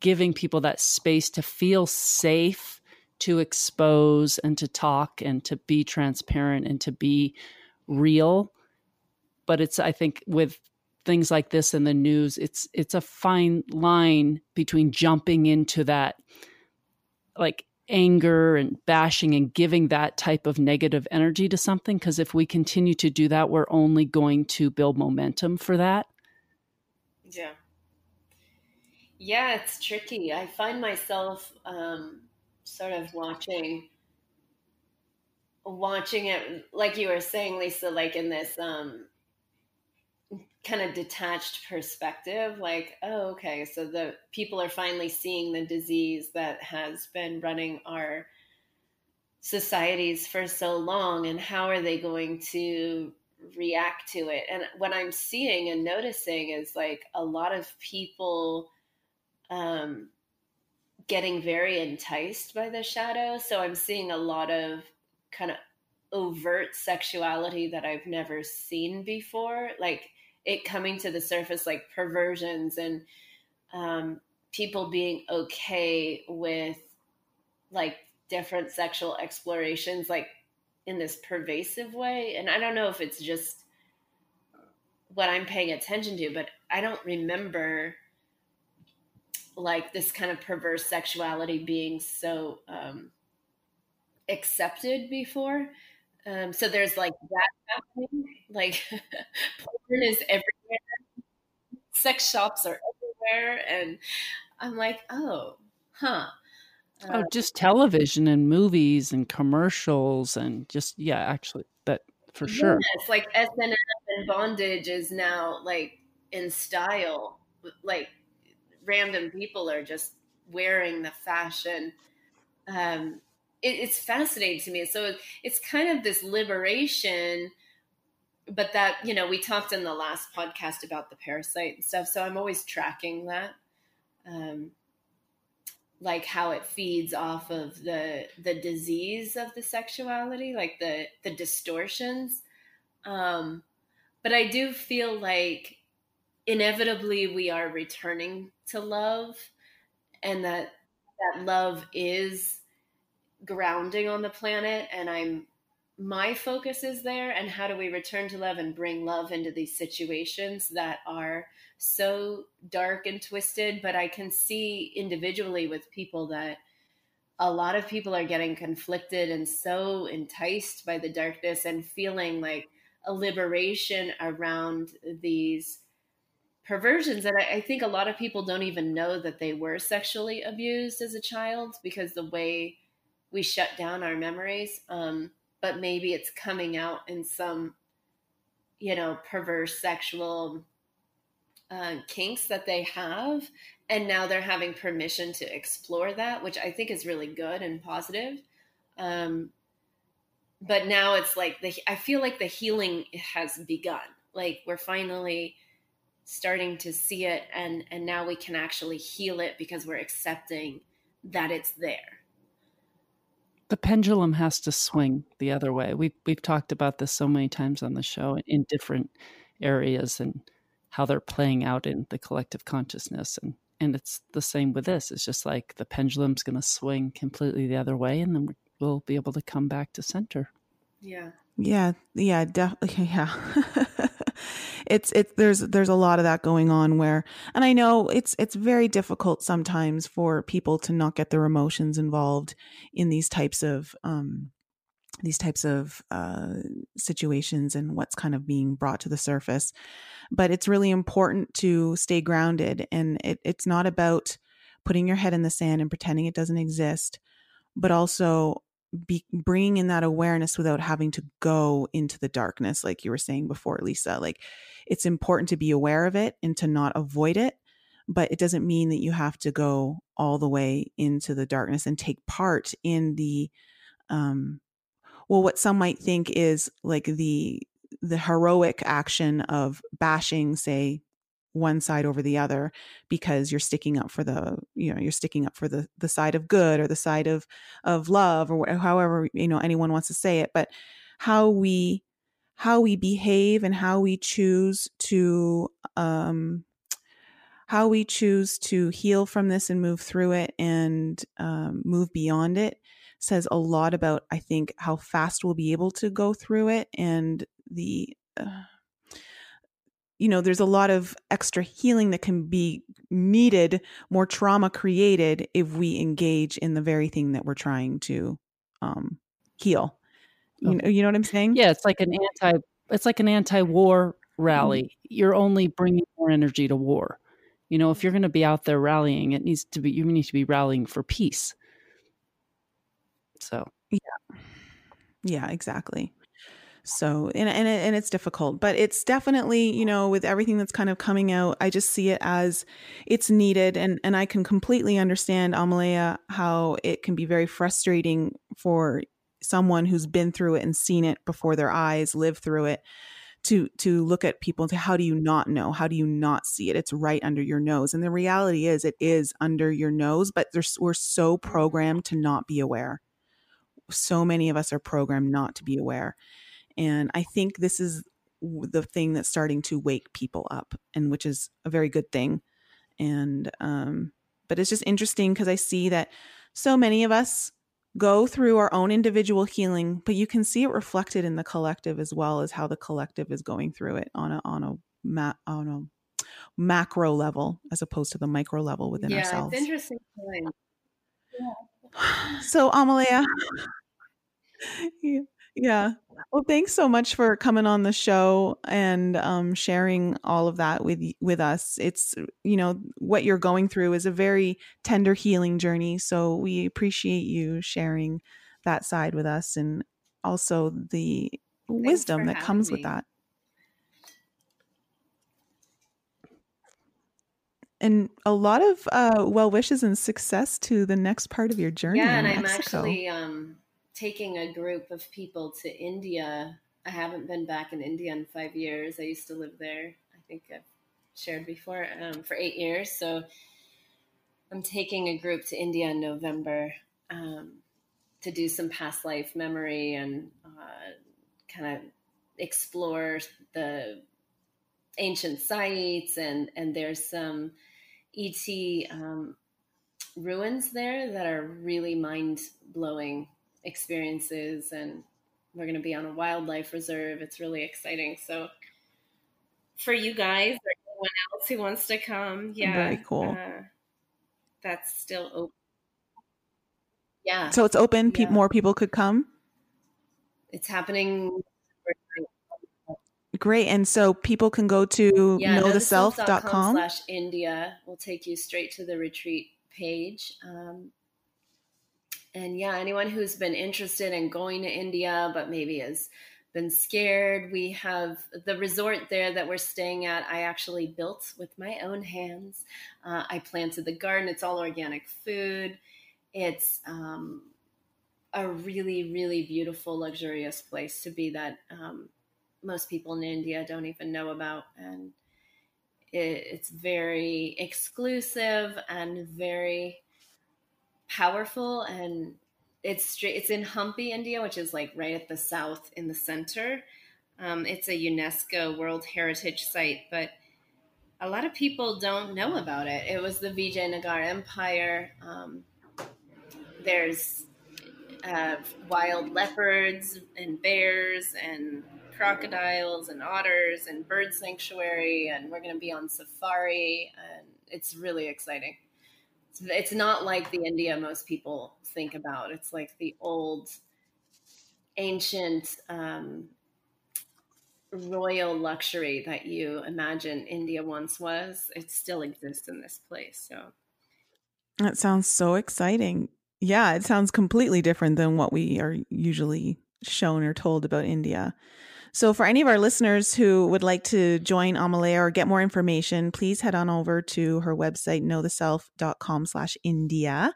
giving people that space to feel safe to expose and to talk and to be transparent and to be real but it's i think with things like this in the news it's it's a fine line between jumping into that like anger and bashing and giving that type of negative energy to something. Because if we continue to do that we're only going to build momentum for that. Yeah. Yeah it's tricky. I find myself um sort of watching watching it like you were saying lisa like in this um kind of detached perspective like oh okay so the people are finally seeing the disease that has been running our societies for so long and how are they going to react to it? And what i'm seeing and noticing is like a lot of people um getting very enticed by the shadow. So i'm seeing a lot of kind of overt sexuality that I've never seen before, like it coming to the surface, like perversions and um, people being okay with like different sexual explorations, like in this pervasive way. And I don't know if it's just what I'm paying attention to, but I don't remember like this kind of perverse sexuality being so um, accepted before. Um, so there's like that happening. Like porn is everywhere. Sex shops are everywhere, and I'm like, oh, huh. Uh, oh, just television and movies and commercials and just yeah, actually that for sure. Yes, like SNM and bondage is now like in style. Like random people are just wearing the fashion. Um, it, it's fascinating to me. So it's kind of this liberation, but that, you know, we talked in the last podcast about the parasite and stuff. So I'm always tracking that. Um, like how it feeds off of the the disease of the sexuality like the the distortions um but i do feel like inevitably we are returning to love and that that love is grounding on the planet and I'm my focus is there and how do we return to love and bring love into these situations that are so dark and twisted? But I can see individually with people that a lot of people are getting conflicted and so enticed by the darkness and feeling like a liberation around these perversions and I, I, think a lot of people don't even know that they were sexually abused as a child because the way we shut down our memories. Um, but maybe it's coming out in some, you know, perverse sexual uh, kinks that they have. And now they're having permission to explore that, which I think is really good and positive. Um, but now it's like the, I feel like the healing has begun. Like we're finally starting to see it and and now we can actually heal it because we're accepting that it's there the pendulum has to swing the other way. We've we've talked about this so many times on the show in different areas and how they're playing out in the collective consciousness and and it's the same with this. It's just like the pendulum's going to swing completely the other way, and then we'll be able to come back to center. Yeah. Yeah. Yeah. Definitely. Yeah. it's it's there's there's a lot of that going on where and I know it's it's very difficult sometimes for people to not get their emotions involved in these types of um these types of uh, situations and what's kind of being brought to the surface. But it's really important to stay grounded. And it, it's not about putting your head in the sand and pretending it doesn't exist, but also be bringing in that awareness without having to go into the darkness like you were saying before lisa like it's important to be aware of it and to not avoid it but it doesn't mean that you have to go all the way into the darkness and take part in the um well what some might think is like the the heroic action of bashing say one side over the other because you're sticking up for the you know you're sticking up for the the side of good or the side of of love or however you know anyone wants to say it but how we how we behave and how we choose to um how we choose to heal from this and move through it and um, move beyond it says a lot about i think how fast we'll be able to go through it and the uh, you know, there's a lot of extra healing that can be needed, more trauma created if we engage in the very thing that we're trying to um, heal. You know, you know what I'm saying? Yeah, it's like an anti it's like an anti-war rally. Mm-hmm. You're only bringing more energy to war. You know, if you're going to be out there rallying, it needs to be you need to be rallying for peace. So, yeah. Yeah, exactly. So, and, and, and it's difficult, but it's definitely, you know, with everything that's kind of coming out, I just see it as it's needed. And, and I can completely understand, Amelia, how it can be very frustrating for someone who's been through it and seen it before their eyes, lived through it to to look at people say how do you not know? How do you not see it? It's right under your nose. And the reality is it is under your nose but there's, we're so programmed to not be aware. So many of us are programmed not to be aware and I think this is the thing that's starting to wake people up, and which is a very good thing. And, um, but it's just interesting because I see that so many of us go through our own individual healing, but you can see it reflected in the collective as well as how the collective is going through it on a, on a, ma- on a macro level as opposed to the micro level within ourselves. yeah, ourselves. It's interesting. Yeah. So, Amelia, yeah. Yeah. Well, thanks so much for coming on the show and um, sharing all of that with with us. It's you know what you're going through is a very tender healing journey, so we appreciate you sharing that side with us and also the thanks wisdom that comes me. with that. And a lot of uh, well wishes and success to the next part of your journey. Yeah, and I'm Mexico. actually um, taking a group of people to India. I haven't been back in India in five years. I used to live there. I think I've shared before um, for eight years. So I'm taking a group to India in November um, to do some past life memory and uh, kind of explore the ancient sites and and there's some ET um, ruins there that are really mind blowing experiences and we're going to be on a wildlife reserve. It's really exciting. So for you guys or anyone else who wants to come, yeah, very cool. Uh, that's still open. Yeah. So it's open. Yeah. Pe- more people could come. It's happening. Great. And so people can go to yeah, knowtheself.com slash India will take you straight to the retreat page. Um, and yeah, anyone who's been interested in going to India, but maybe has been scared, we have the resort there that we're staying at. I actually built with my own hands. Uh, I planted the garden. It's all organic food. It's um, a really, really beautiful, luxurious place to be that um, most people in India don't even know about. And it, it's very exclusive and very powerful and it's straight it's in Hampi, India, which is like right at the south in the center. Um, it's a UNESCO World Heritage Site, but a lot of people don't know about it. It was the Vijayanagar Empire. Um, there's uh, wild leopards and bears and crocodiles and otters and bird sanctuary, and we're going to be on safari, and it's really exciting. It's, not like the India most people think about. It's like the old, ancient um, royal luxury that you imagine India once was. It still exists in this place. So that sounds so exciting. Yeah, it sounds completely different than what we are usually shown or told about India. So, for any of our listeners who would like to join Amelia or get more information, please head on over to her website, knowtheself.com slash India.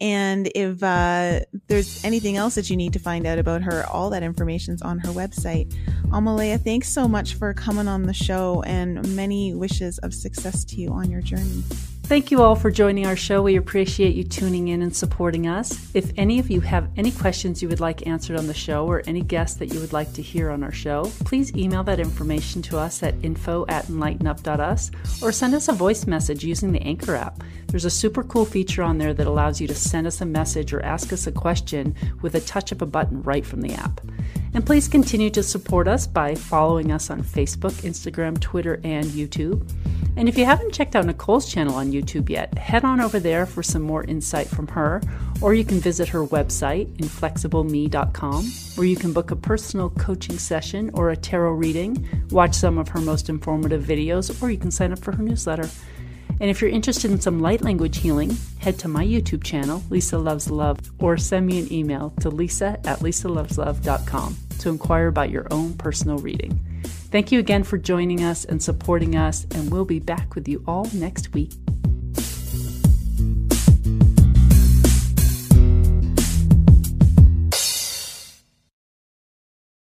And if uh, there's anything else that you need to find out about her, all that information's on her website. Amelia, thanks so much for coming on the show and many wishes of success to you on your journey. Thank you all for joining our show. We appreciate you tuning in and supporting us. If any of you have any questions you would like answered on the show or any guests that you would like to hear on our show, please email that information to us at info at enlightenup.us or send us a voice message using the Anchor app. There's a super cool feature on there that allows you to send us a message or ask us a question with a touch of a button right from the app. And please continue to support us by following us on Facebook, Instagram, Twitter, and YouTube. And if you haven't checked out Nicole's channel on YouTube yet, head on over there for some more insight from her, or you can visit her website, inflexibleme.com, where you can book a personal coaching session or a tarot reading, watch some of her most informative videos, or you can sign up for her newsletter. And if you're interested in some light language healing, head to my YouTube channel, Lisa Loves Love, or send me an email to lisa at lisaloveslove.com to inquire about your own personal reading. Thank you again for joining us and supporting us, and we'll be back with you all next week.